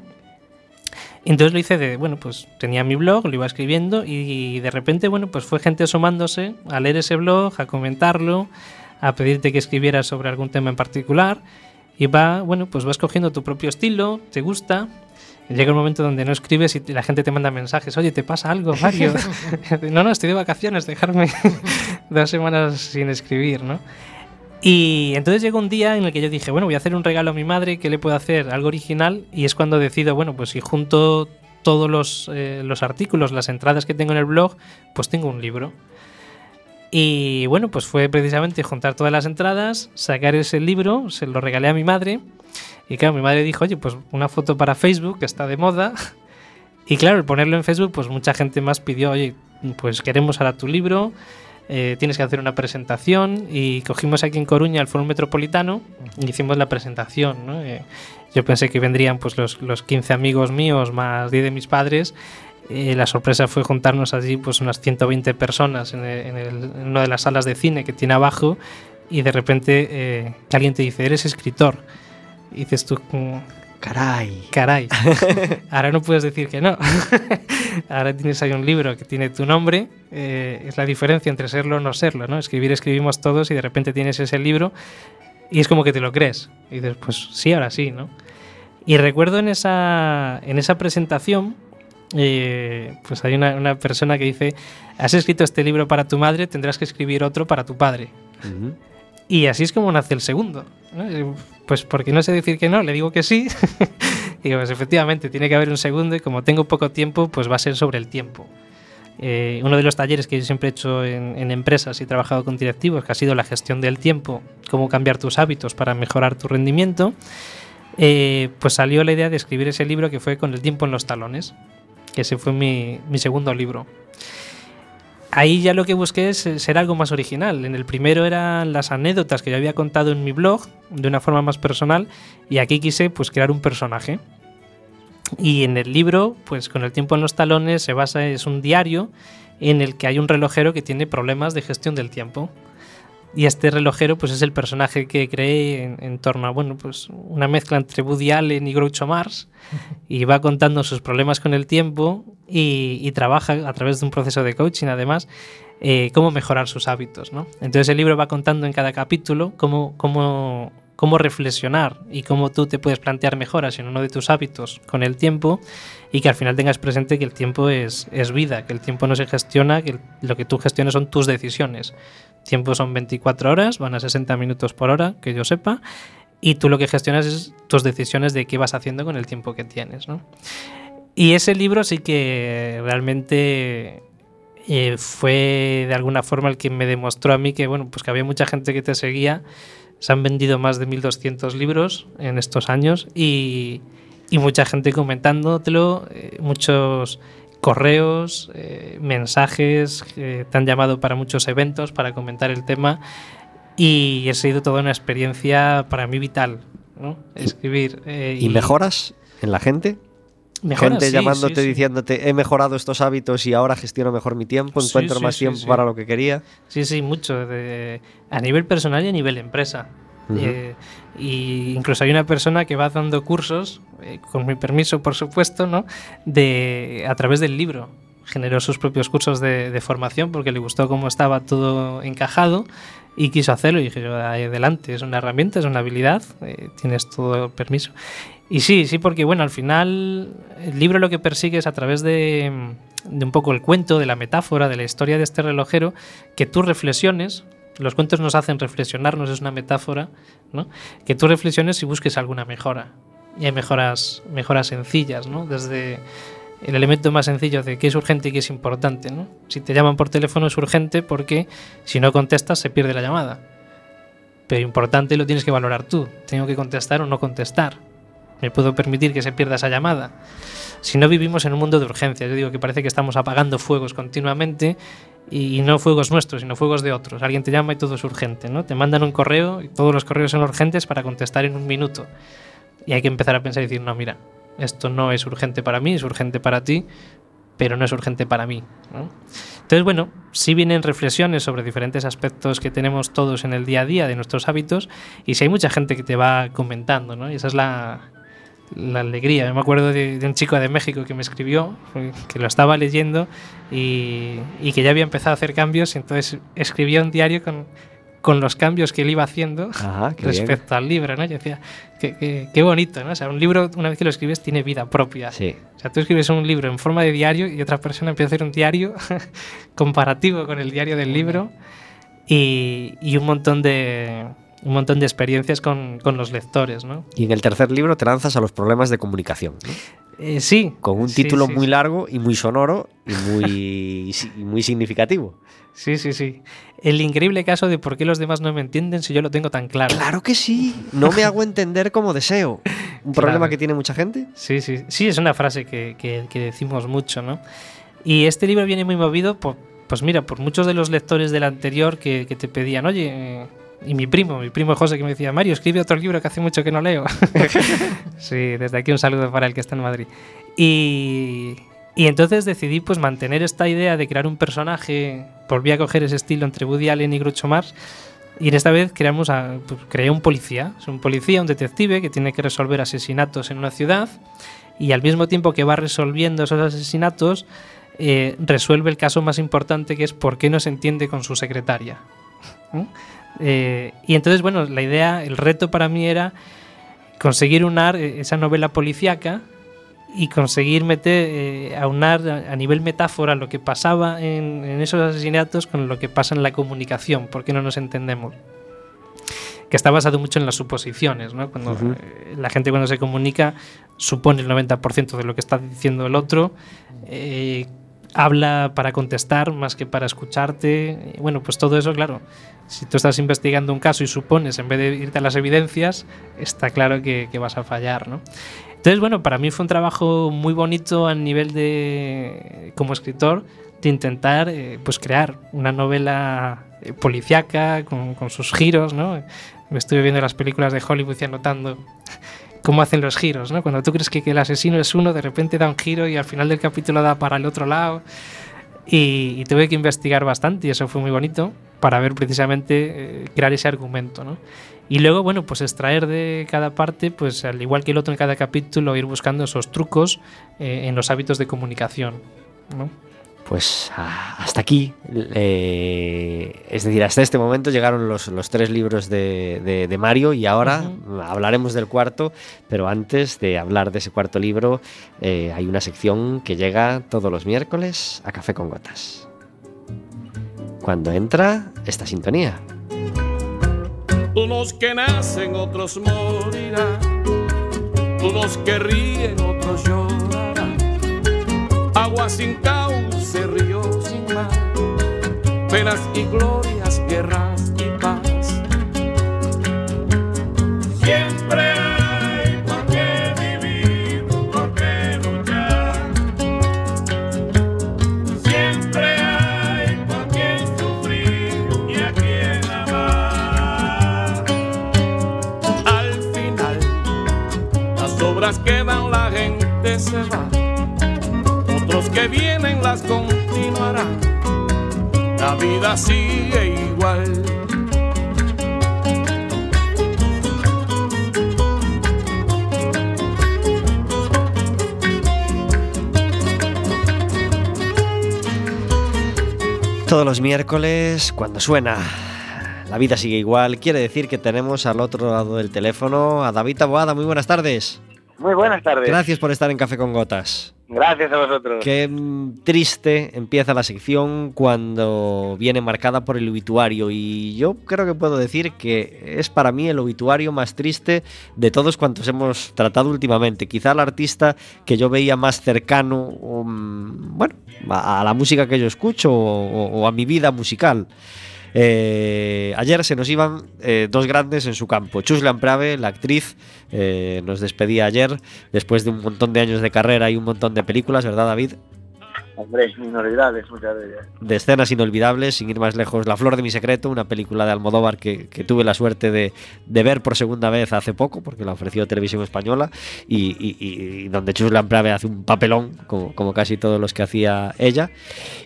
Entonces lo hice de, bueno, pues tenía mi blog, lo iba escribiendo y de repente, bueno, pues fue gente asomándose a leer ese blog, a comentarlo, a pedirte que escribieras sobre algún tema en particular y va, bueno, pues vas cogiendo tu propio estilo, te gusta. Llega un momento donde no escribes y la gente te manda mensajes, oye, ¿te pasa algo, Mario? no, no, estoy de vacaciones, dejarme dos semanas sin escribir, ¿no? Y entonces llegó un día en el que yo dije, bueno, voy a hacer un regalo a mi madre, ¿qué le puedo hacer? Algo original. Y es cuando decido, bueno, pues si junto todos los, eh, los artículos, las entradas que tengo en el blog, pues tengo un libro. Y bueno, pues fue precisamente juntar todas las entradas, sacar ese libro, se lo regalé a mi madre. Y claro, mi madre dijo, oye, pues una foto para Facebook, que está de moda. Y claro, el ponerlo en Facebook, pues mucha gente más pidió, oye, pues queremos ahora tu libro, eh, tienes que hacer una presentación. Y cogimos aquí en Coruña el Foro Metropolitano y hicimos la presentación. ¿no? Eh, yo pensé que vendrían pues los, los 15 amigos míos más 10 de mis padres. Eh, la sorpresa fue juntarnos allí pues unas 120 personas en, el- en el- en una de las salas de cine que tiene abajo y de repente eh, alguien te dice, eres escritor. Y dices tú, Caray. caray, ahora no puedes decir que no. ahora tienes ahí un libro que tiene tu nombre. eh, es la diferencia entre serlo o no serlo, ¿no? Escribir escribimos todos y de repente tienes ese libro y es como que te lo crees. Y dices, pues sí, ahora sí, ¿no? Y recuerdo en esa, en esa presentación, eh, pues hay una, una persona que dice, has escrito este libro para tu madre, tendrás que escribir otro para tu padre. Ujú. Y así es como nace el segundo. ¿no? Pues porque no sé decir que no, le digo que sí. y pues efectivamente, tiene que haber un segundo y como tengo poco tiempo, pues va a ser sobre el tiempo. Eh, uno de los talleres que yo siempre he hecho en, en empresas y he trabajado con directivos, que ha sido la gestión del tiempo, cómo cambiar tus hábitos para mejorar tu rendimiento, eh, pues salió la idea de escribir ese libro que fue Con el tiempo en los talones, que ese fue mi, mi segundo libro. Ahí ya lo que busqué es eh, ser algo más original. En el primero eran las anécdotas que yo había contado en mi blog de una forma más personal y aquí quise pues crear un personaje. Y en el libro, pues con el tiempo en los talones se basa es un diario en el que hay un relojero que tiene problemas de gestión del tiempo. Y este relojero pues es el personaje que creé en, en torno a bueno, pues una mezcla entre Woody Allen y Groucho Marx y va contando sus problemas con el tiempo y, y trabaja a través de un proceso de coaching además eh, cómo mejorar sus hábitos. ¿no? Entonces el libro va contando en cada capítulo cómo, cómo, cómo reflexionar y cómo tú te puedes plantear mejoras en uno de tus hábitos con el tiempo y que al final tengas presente que el tiempo es, es vida, que el tiempo no se gestiona, que lo que tú gestionas son tus decisiones. Tiempo son 24 horas, van a 60 minutos por hora, que yo sepa, y tú lo que gestionas es tus decisiones de qué vas haciendo con el tiempo que tienes. ¿no? Y ese libro sí que realmente eh, fue de alguna forma el que me demostró a mí que, bueno, pues que había mucha gente que te seguía. Se han vendido más de 1.200 libros en estos años y, y mucha gente comentándotelo, eh, muchos correos, eh, mensajes, eh, te han llamado para muchos eventos para comentar el tema y ha sido toda una experiencia para mí vital. ¿no? Escribir. eh, ¿Y mejoras en la gente? mejoras, gente sí, llamándote sí, sí. diciéndote he mejorado estos hábitos y ahora gestiono mejor mi tiempo, encuentro más tiempo para lo que quería. Sí, sí, mucho. de- a nivel personal y a nivel empresa. Ujú. Eh, y incluso hay una persona que va dando cursos, eh, con mi permiso, por supuesto, ¿no? De, a través del libro. Generó sus propios cursos de, de formación porque le gustó cómo estaba todo encajado y quiso hacerlo. Y dije, yo, adelante, es una herramienta, es una habilidad, eh, tienes todo el permiso. Y sí, sí, porque bueno, al final el libro lo que persigue es a través de, de un poco el cuento, de la metáfora, de la historia de este relojero, que tú reflexiones. Los cuentos nos hacen reflexionarnos, es una metáfora, ¿no? Que tú reflexiones y busques alguna mejora. Y hay mejoras, mejoras sencillas, ¿no? Desde el elemento más sencillo de qué es urgente y qué es importante, ¿no? Si te llaman por teléfono es urgente porque si no contestas se pierde la llamada. Pero importante lo tienes que valorar tú. Tengo que contestar o no contestar. Me puedo permitir que se pierda esa llamada. Si no vivimos en un mundo de urgencia, yo digo que parece que estamos apagando fuegos continuamente y no fuegos nuestros, sino fuegos de otros. Alguien te llama y todo es urgente, ¿no? Te mandan un correo y todos los correos son urgentes para contestar en un minuto. Y hay que empezar a pensar y decir, no, mira, esto no es urgente para mí, es urgente para ti, pero no es urgente para mí. ¿no? Entonces, bueno, sí vienen reflexiones sobre diferentes aspectos que tenemos todos en el día a día de nuestros hábitos y si hay mucha gente que te va comentando, ¿no? Y esa es la, la alegría. Me acuerdo de, de un chico de México que me escribió, que lo estaba leyendo y, y que ya había empezado a hacer cambios y entonces escribía un diario con, con los cambios que él iba haciendo Ajá, qué bien. respecto al libro, ¿no? Yo decía, qué, qué- qué bonito, ¿no? O sea, un libro, una vez que lo escribes, tiene vida propia. Sí. O sea, tú escribes un libro en forma de diario y otra persona empieza a hacer un diario comparativo con el diario del libro y, y un montón de un montón de experiencias con, con los lectores, ¿no? Y en el tercer libro te lanzas a los problemas de comunicación, ¿no? Eh, sí. con un sí, título sí, muy sí. largo y muy sonoro y muy, y muy significativo. Sí, sí, sí. El increíble caso de por qué los demás no me entienden si yo lo tengo tan claro. Claro que sí, no me hago entender como deseo. Un problema Claro. que tiene mucha gente. Sí, sí, sí, es una frase que, que- que decimos mucho, ¿no? Y este libro viene muy movido por, pues mira, por muchos de los lectores del anterior que, que te pedían, oye, eh, y mi primo, mi primo José que me decía, Mario, escribe otro libro que hace mucho que no leo. sí, desde aquí un saludo para el que está en Madrid. Y, y entonces decidí pues mantener esta idea de crear un personaje, volví a coger ese estilo entre Woody Allen y Groucho Marx, y en esta vez creamos a, pues, creé un policía, es un policía, un detective que tiene que resolver asesinatos en una ciudad y al mismo tiempo que va resolviendo esos asesinatos, eh, resuelve el caso más importante que es por qué no se entiende con su secretaria. ¿no? Eh, y entonces, bueno, la idea, el reto para mí era conseguir unar eh, esa novela policíaca y conseguir meter, eh, aunar a, nivel metáfora lo que pasaba en, en esos asesinatos con lo que pasa en la comunicación, porque no nos entendemos que está basado mucho en las suposiciones, ¿no? Cuando eh, la gente cuando se comunica supone el 90% de lo que está diciendo el otro, eh, habla para contestar más que para escucharte. Y bueno, pues todo eso, claro, si tú estás investigando un caso y supones en vez de irte a las evidencias, está claro que, que vas a fallar, ¿no? Entonces, bueno, para mí fue un trabajo muy bonito a nivel de, como escritor, de intentar eh, pues crear una novela eh, policíaca con, con sus giros, ¿no? Me estuve viendo las películas de Hollywood y anotando cómo hacen los giros, ¿no? Cuando tú crees que, que el asesino es uno, de repente da un giro y al final del capítulo da para el otro lado. Y, y tuve que investigar bastante y eso fue muy bonito para ver precisamente eh, crear ese argumento, ¿no? Y luego, bueno, pues extraer de cada parte, pues al igual que el otro en cada capítulo, ir buscando esos trucos eh, en los hábitos de comunicación, ¿no? Pues hasta aquí, eh, es decir, hasta este momento llegaron los, los tres libros de, de- de Mario y ahora hablaremos del cuarto, pero antes de hablar de ese cuarto libro eh, hay una sección que llega todos los miércoles a Café con Gotas. Cuando entra esta sintonía. Unos que nacen, otros morirán. Unos que ríen, otros llorarán. Agua sin cauce, río sin mar. Penas y glorias, guerras y paz. Siempre hay por qué vivir, por qué luchar. Siempre hay por quien sufrir y a quien amar. Al final, las obras quedan, la gente se va. Otros que vienen las continuarán. La vida sigue igual. Todos los miércoles, cuando suena La vida sigue igual, quiere decir que tenemos al otro lado del teléfono a David Taboada. Muy buenas tardes. Muy buenas tardes. Gracias por estar en Café con Gotas. Gracias a vosotros. Qué triste empieza la sección cuando viene marcada por el obituario y yo creo que puedo decir que es para mí el obituario más triste de todos cuantos hemos tratado últimamente. Quizá el artista que yo veía más cercano, um, bueno, a, la música que yo escucho o- o a mi vida musical. Eh, ayer se nos iban eh, dos grandes en su campo. Chuslan Prave, la actriz, eh, nos despedía ayer después de un montón de años de carrera y un montón de películas, ¿verdad, David? Hombre, inolvidables muchas de ellas. de escenas inolvidables, sin ir más lejos, La Flor de mi Secreto, una película de Almodóvar que, que tuve la suerte de, de ver por segunda vez hace poco, porque la ofreció Televisión Española, y, y- y donde Chuslan Prave hace un papelón, como, como casi todos los que hacía ella.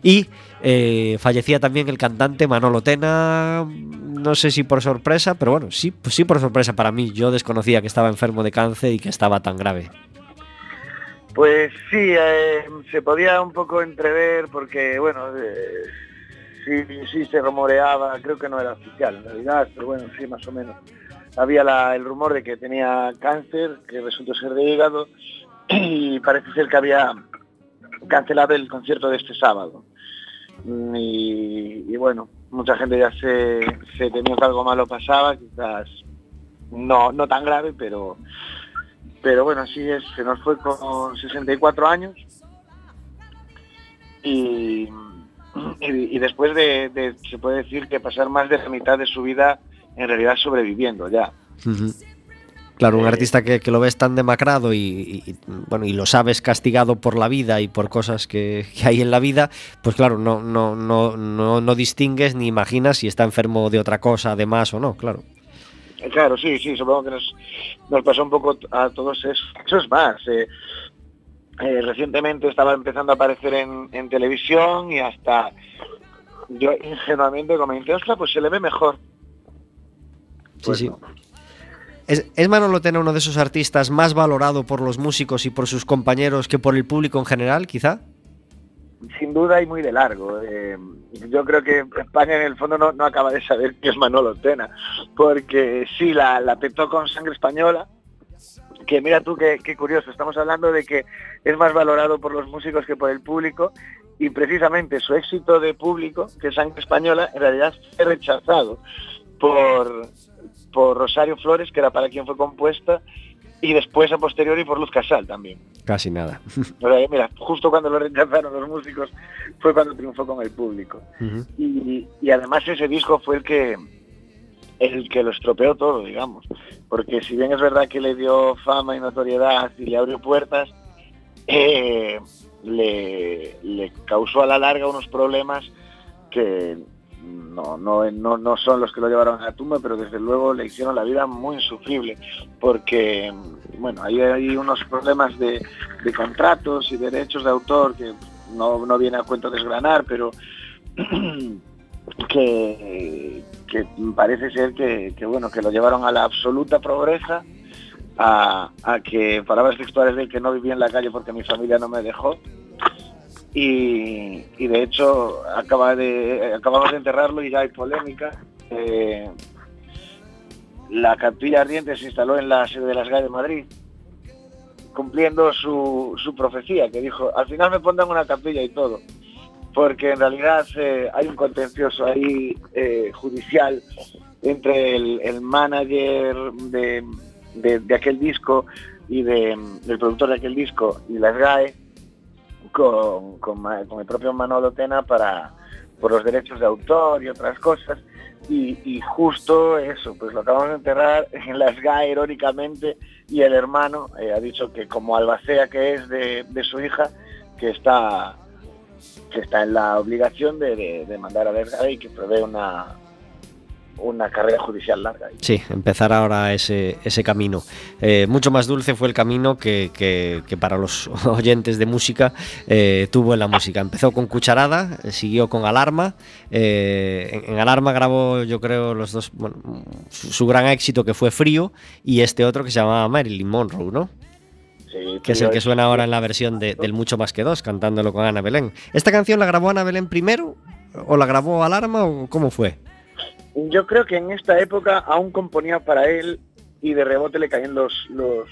Y eh, fallecía también el cantante Manolo Tena, no sé si por sorpresa, pero bueno, sí, pues sí por sorpresa para mí. Yo desconocía que estaba enfermo de cáncer y que estaba tan grave. Pues sí, eh, se podía un poco entrever porque, bueno, eh, sí, sí se rumoreaba, creo que no era oficial en realidad, pero bueno, sí, más o menos. Había el rumor de que tenía cáncer, que resultó ser de hígado, y parece ser que había cancelado el concierto de este sábado. Mm, Y, bueno, mucha gente ya se, se temió que algo malo pasaba, quizás no, no tan grave, pero pero bueno, así es, se nos fue con 64 años y, y, y después de, se puede decir que pasar más de la mitad de su vida en realidad sobreviviendo ya. Claro, un Eh, artista que, que lo ves tan demacrado y, bueno y lo sabes castigado por la vida y por cosas que, que hay en la vida, pues claro, no, no, no, no, no distingues ni imaginas si está enfermo de otra cosa, además o no, claro. Eh, Claro, sí, sí, supongo que nos, nos pasó un poco a todos eso. Eso es más. eh, eh, recientemente estaba empezando a aparecer en, en televisión y hasta yo ingenuamente comenté, ostras, pues se le ve mejor. Sí, Pues sí. no. ¿Es, ¿Es Manolo Tena uno de esos artistas más valorado por los músicos y por sus compañeros que por el público en general, quizá? sin duda y muy de largo. Eh, yo creo que España en el fondo no, no acaba de saber qué es Manolo Tena, porque sí, la, la con sangre española, que mira tú qué, qué curioso, estamos hablando de que es más valorado por los músicos que por el público y precisamente su éxito de público, que Sangre Española, en realidad fue rechazado por, por Rosario Flores, que era para quien fue compuesta, y después a posteriori por Luz Casal también. Casi nada. Mira, justo cuando lo rechazaron los músicos fue cuando triunfó con el público. Y, y además ese disco fue el que el que lo estropeó todo, digamos. Porque si bien es verdad que le dio fama y notoriedad y le abrió puertas, eh, le, le causó a la larga unos problemas que no, no, no, no son los que lo llevaron a la tumba, pero desde luego le hicieron la vida muy insufrible, porque bueno, hay unos problemas de, contratos y derechos de autor que no, no viene a cuento desgranar, pero que, que parece ser que, que, bueno que lo llevaron a la absoluta pobreza a, a que palabras textuales de que no vivía en la calle porque mi familia no me dejó y, de hecho acabamos de enterrarlo y ya hay polémica. Eh, la capilla ardiente se instaló en la sede de las GAE de Madrid cumpliendo su, su profecía que dijo al final me pondrán una capilla y todo porque en realidad eh, hay un contencioso ahí eh, judicial entre el, manager de, de, de aquel disco y de, del productor de aquel disco y las GAE con, con, el propio Manolo Tena para por los derechos de autor y otras cosas. Y, justo eso, pues lo acabamos de enterrar en las GAE irónicamente y el hermano eh, ha dicho que como albacea que es de, de su hija que está que está en la obligación de, de, de mandar a Vergara y que prevé una, una carrera judicial larga. Sí, empezar ahora ese, ese camino. Eh, mucho más dulce fue el camino que, que- que para los oyentes de música eh, tuvo en la música. Empezó con Cucharada, eh, siguió con Alarma. eh, en, en Alarma grabó, yo creo, los dos, bueno, su, su gran éxito que fue Frío y este otro que se llamaba Marilyn Monroe, ¿no? Sí, Que es el que suena ahora en la versión de- del Mucho Más que Dos, cantándolo con Ana Belén. ¿Esta canción la grabó Ana Belén primero? ¿O la grabó Alarma? ¿O cómo fue? Yo creo que en esta época aún componía para él y de rebote le caían los, los,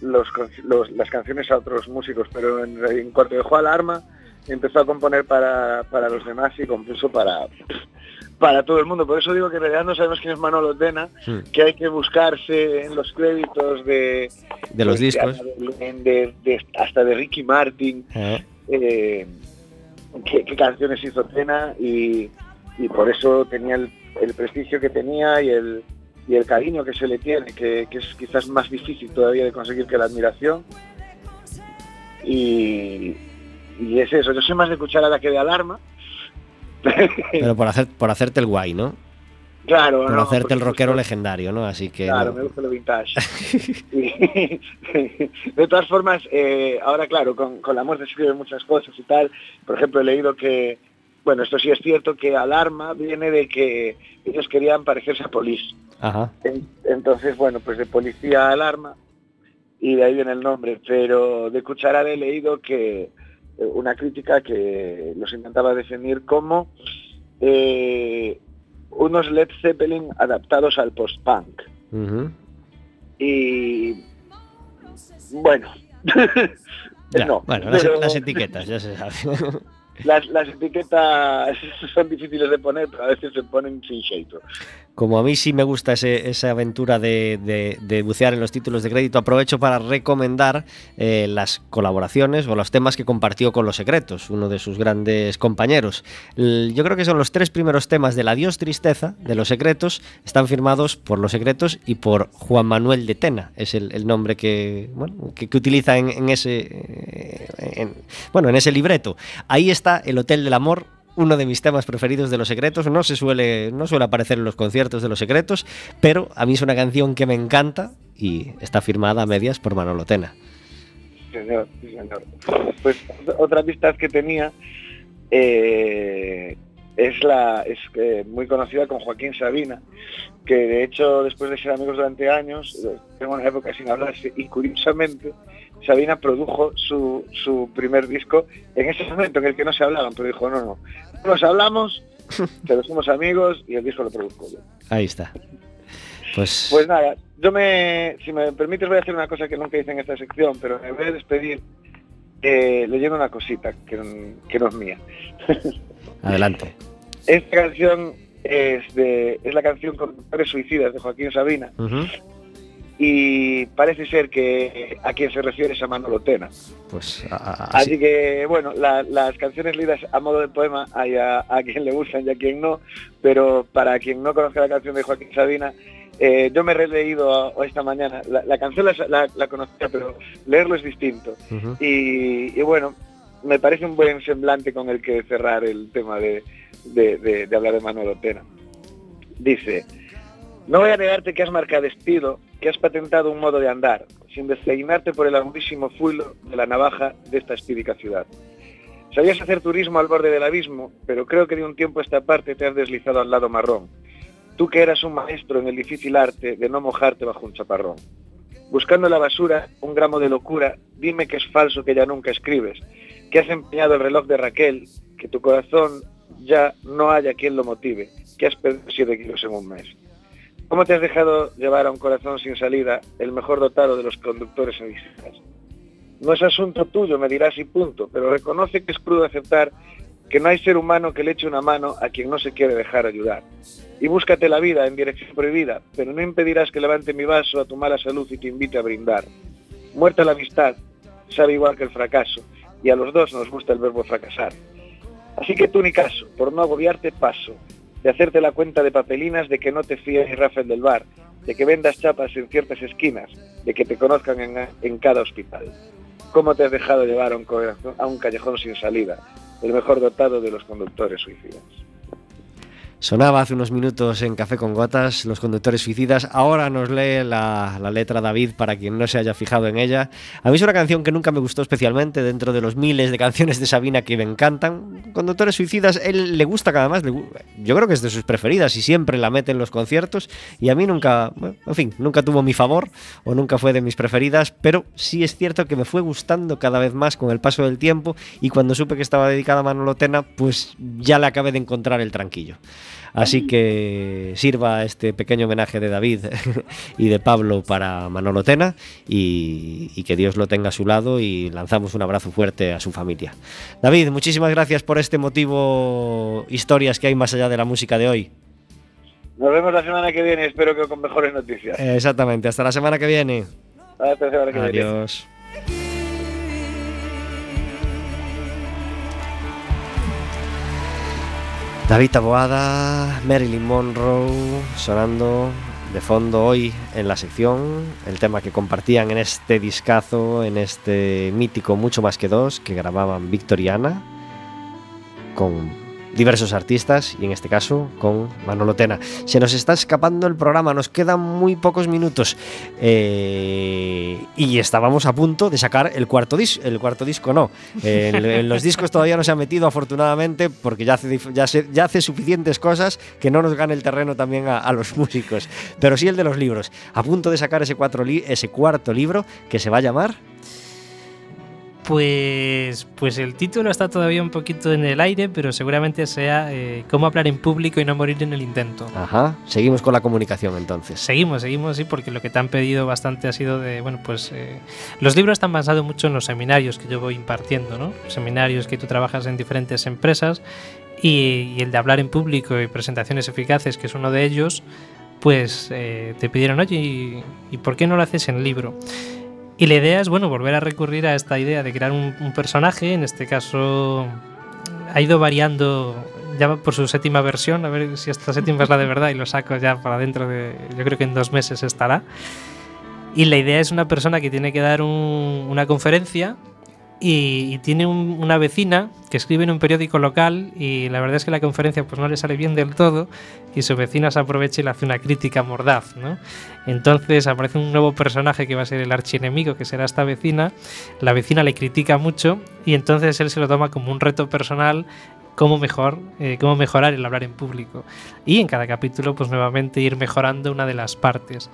los, los- las canciones a otros músicos, pero en, en cuanto dejó Alarma empezó a componer para, para los demás y compuso para, para todo el mundo. Por eso digo que en realidad no sabemos quién es Manolo Tena, Hmm. que hay que buscarse en los créditos de, De los de discos. De- de- hasta de Ricky Martin, Eh, eh, qué, qué canciones hizo Tena y, y por eso tenía el, el prestigio que tenía y el, y el cariño que se le tiene, que, que es quizás más difícil todavía de conseguir que la admiración. Y, y es eso, yo soy más de cucharada que de alarma. pero por, hacer, por hacerte el guay, ¿no? claro, Por no, hacerte el rockero legendario, ¿no? Así que. Claro, no. me gusta lo vintage. De todas formas, eh, ahora claro, con, con la muerte se escriben muchas cosas y tal. Por ejemplo, he leído que, bueno, esto sí es cierto, que Alarma viene de que ellos querían parecerse a. Ajá. En- Entonces, bueno, pues de policía a alarma y de ahí viene el nombre. Pero de Cucharada he leído que eh, una crítica que los intentaba definir como eh, unos Led Zeppelin adaptados al post-punk. Ujú. Y bueno, Ya, no, bueno, las, las etiquetas, ya se sabe. las, las etiquetas son difíciles de poner, pero a veces se ponen sin shape. Como a mí sí me gusta ese- esa aventura de, de- de bucear en los títulos de crédito, aprovecho para recomendar eh, las colaboraciones o los temas que compartió con Los Secretos, uno de sus grandes compañeros. Yo creo que son los tres primeros temas del Adiós Tristeza de Los Secretos, están firmados por Los Secretos y por Juan Manuel de Tena, es el, nombre que, utiliza en, ese, eh, en- bueno, en ese libreto. Ahí está El Hotel del Amor, uno de mis temas preferidos de Los Secretos. No se suele, no suele aparecer en los conciertos de Los Secretos, pero a mí es una canción que me encanta y está firmada a medias por Manolo Tena. Señor, señor. Pues otra amistad que tenía eh, es la es eh, muy conocida con Joaquín Sabina, que de hecho después de ser amigos durante años, eh, tengo una época sin hablarse y curiosamente Sabina produjo su, su primer disco en ese momento en el que no se hablaban, pero dijo, no, no, no nos hablamos, pero somos amigos y el disco lo produjo yo. Ahí está. Pues, Pues nada, yo me, si me permites voy a hacer una cosa que nunca hice en esta sección, pero me voy a despedir eh, leyendo una cosita que, que no es mía. adelante. Esta canción es, de, es la canción Conductores Suicidas de Joaquín Sabina. Y parece ser que a quien se refiere es a Manolo Tena. Pues a- a- así- Así que, bueno, la- las canciones leídas a modo de poema hay a, a quien le gustan y a quien no, pero para quien no conozca la canción de Joaquín Sabina, eh, yo me he releído esta mañana. La, la canción la, conocía, pero leerlo es distinto. Y, y bueno, me parece un buen semblante con el que cerrar el tema de, de- de- de hablar de Manolo Tena. Dice, no voy a negarte que has marcado estilo, que has patentado un modo de andar, sin despeinarte por el agudísimo fuilo de la navaja de esta espírica ciudad. Sabías hacer turismo al borde del abismo, pero creo que de un tiempo a esta parte te has deslizado al lado marrón. Tú que eras un maestro en el difícil arte de no mojarte bajo un chaparrón. Buscando la basura un gramo de locura, dime que es falso que ya nunca escribes, que has empeñado el reloj de Raquel, que tu corazón ya no haya quien lo motive, que has perdido 7 kilos en un mes. ¿Cómo te has dejado llevar a un corazón sin salida, el mejor dotado de los conductores en visitas? No es asunto tuyo, me dirás y punto, pero reconoce que es crudo aceptar que no hay ser humano que le eche una mano a quien no se quiere dejar ayudar. Y búscate la vida en dirección prohibida, pero no impedirás que levante mi vaso a tu mala salud y te invite a brindar. Muerta la amistad, sabe igual que el fracaso, y a los dos nos gusta el verbo fracasar. Así que tú ni caso, por no agobiarte paso, de hacerte la cuenta de papelinas de que no te fíes Rafael del bar, de que vendas chapas en ciertas esquinas, de que te conozcan en, cada hospital. ¿Cómo te has dejado llevar a un callejón sin salida, el mejor dotado de los conductores suicidas? Sonaba hace unos minutos en Café con Gotas, Los Conductores Suicidas. Ahora nos lee la, letra David para quien no se haya fijado en ella. A mí es una canción que nunca me gustó especialmente dentro de los miles de canciones de Sabina que me encantan. Conductores Suicidas, él le gusta cada más. le gu- yo creo que es de sus preferidas y siempre la mete en los conciertos. Y a mí nunca, en fin, nunca tuvo mi favor o nunca fue de mis preferidas. Pero sí es cierto que me fue gustando cada vez más con el paso del tiempo. Y cuando supe que estaba dedicada a Manolo Tena, pues ya le acabé de encontrar el tranquillo. Así que sirva este pequeño homenaje de David y de Pablo para Manolo Tena y, y que Dios lo tenga a su lado y lanzamos un abrazo fuerte a su familia. David, muchísimas gracias por este motivo, historias que hay más allá de la música de hoy. Nos vemos la semana que viene, espero que con mejores noticias. Exactamente, hasta la semana que viene. Hasta la semana que viene. David Taboada, Marilyn Monroe, sonando de fondo hoy en la sección, el tema que compartían en este discazo, en este mítico Mucho más que dos, que grababan Victoriana, con diversos artistas y en este caso con Manolo Tena. Se nos está escapando el programa, nos quedan muy pocos minutos. Eh, y estábamos a punto de sacar el cuarto disco, el cuarto disco no, en, los discos todavía no se ha metido afortunadamente porque ya hace, ya, se- hace suficientes cosas que no nos gane el terreno también a, a los músicos, pero sí el de los libros, a punto de sacar ese, cuatro li- ese cuarto libro que se va a llamar... Pues, pues el título está todavía un poquito en el aire, pero seguramente sea eh, Cómo hablar en público y no morir en el intento. Ajá, seguimos con la comunicación entonces. Seguimos, seguimos, sí, porque lo que te han pedido bastante ha sido de, bueno, pues eh, los libros están basados mucho en los seminarios que yo voy impartiendo, ¿no? Seminarios que tú trabajas en diferentes empresas y, y el de hablar en público y presentaciones eficaces, que es uno de ellos, pues eh, te pidieron, oye, ¿y, y por qué no lo haces en libro? Y la idea es, bueno, volver a recurrir a esta idea de crear un, un personaje, en este caso ha ido variando ya por su séptima versión, a ver si esta séptima es la de verdad y lo saco ya para dentro de, yo creo que en dos meses estará. Y la idea es una persona que tiene que dar un- una conferencia y, y tiene un- una vecina que escribe en un periódico local y la verdad es que la conferencia pues no le sale bien del todo y su vecina se aprovecha y le hace una crítica mordaz, ¿no? Entonces aparece un nuevo personaje que va a ser el archienemigo, que será esta vecina. La vecina le critica mucho y entonces él se lo toma como un reto personal cómo mejor eh, cómo mejorar el hablar en público y en cada capítulo pues nuevamente ir mejorando una de las partes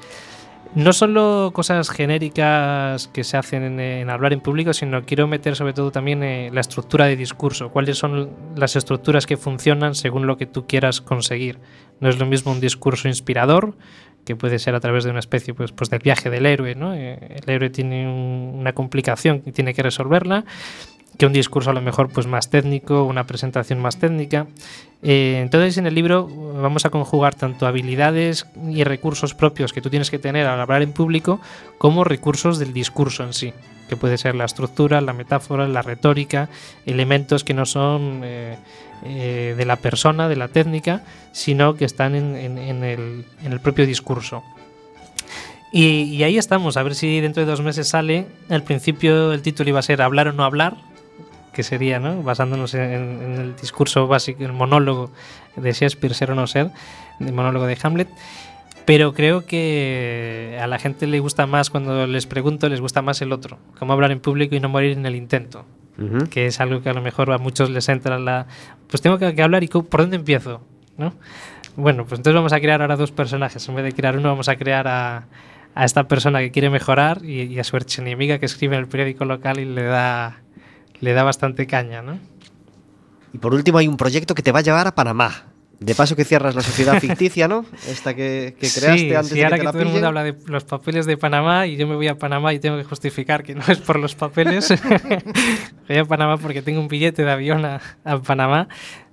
no solo cosas genéricas que se hacen en, hablar en público, sino quiero meter sobre todo también eh, la estructura de discurso, cuáles son las estructuras que funcionan según lo que tú quieras conseguir. No es lo mismo un discurso inspirador que puede ser a través de una especie pues, pues del viaje del héroe. ¿no? Eh, el héroe tiene un- una complicación y tiene que resolverla, que un discurso a lo mejor pues, más técnico, una presentación más técnica. Eh, entonces en el libro vamos a conjugar tanto habilidades y recursos propios que tú tienes que tener al hablar en público como recursos del discurso en sí, que puede ser la estructura, la metáfora, la retórica, elementos que no son eh, eh, de la persona, de la técnica, sino que están en, en- en el, en el propio discurso. Y, y ahí estamos, a ver si dentro de dos meses sale. Al principio el título iba a ser Hablar o no hablar, que sería, ¿no? Basándonos en, en el discurso básico, el monólogo de Shakespeare, ser o no ser, el monólogo de Hamlet. Pero creo que a la gente le gusta más, cuando les pregunto, les gusta más el otro. Cómo hablar en público y no morir en el intento. Ujú. Que es algo que a lo mejor a muchos les entra la... Pues tengo que, que hablar y ¿por dónde empiezo? ¿No? Bueno, pues entonces vamos a crear ahora dos personajes. En vez de crear uno, vamos a crear a, a esta persona que quiere mejorar y, y a su archienemiga que escribe en el periódico local y le da, le da bastante caña, ¿no? Y por último hay un proyecto que te va a llevar a Panamá. De paso que cierras la sociedad ficticia, ¿no? Esta que, que creaste sí, antes sí, de ahora que, que, te la todo el mundo habla de los papeles de Panamá y yo me voy a Panamá y tengo que justificar que no es por los papeles. voy a Panamá porque tengo un billete de avión a, a Panamá.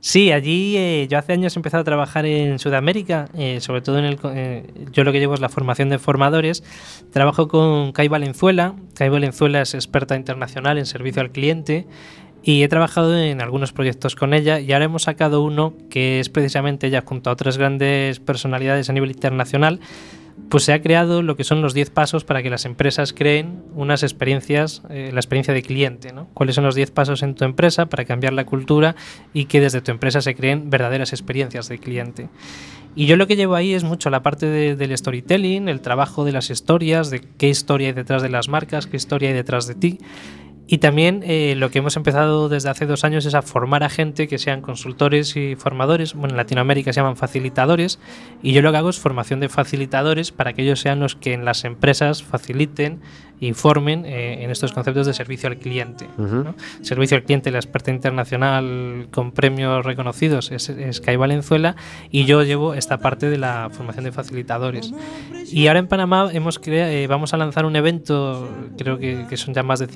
Sí, allí eh, yo hace años he empezado a trabajar en Sudamérica, eh, sobre todo en el... eh, yo lo que llevo es la formación de formadores. Trabajo con Kai Valenzuela. Kai Valenzuela es experta internacional en servicio al cliente y he trabajado en algunos proyectos con ella y ahora hemos sacado uno que es precisamente ella junto a otras grandes personalidades a nivel internacional pues se ha creado lo que son los 10 pasos para que las empresas creen unas experiencias, eh, la experiencia de cliente. ¿no? ¿Cuáles son los 10 pasos en tu empresa para cambiar la cultura y que desde tu empresa se creen verdaderas experiencias de cliente? Y yo lo que llevo ahí es mucho la parte de- del storytelling, el trabajo de las historias, de qué historia hay detrás de las marcas, qué historia hay detrás de ti. Y también eh, lo que hemos empezado desde hace dos años es a formar a gente que sean consultores y formadores. Bueno, en Latinoamérica se llaman facilitadores. Y yo lo que hago es formación de facilitadores para que ellos sean los que en las empresas faciliten y formen eh, en estos conceptos de servicio al cliente. Ujú. ¿no? Servicio al cliente, la experta internacional con premios reconocidos es, es Kai Valenzuela. Y yo llevo esta parte de la formación de facilitadores. Y ahora en Panamá hemos eh, vamos a lanzar un evento, creo que, que son ya más de 100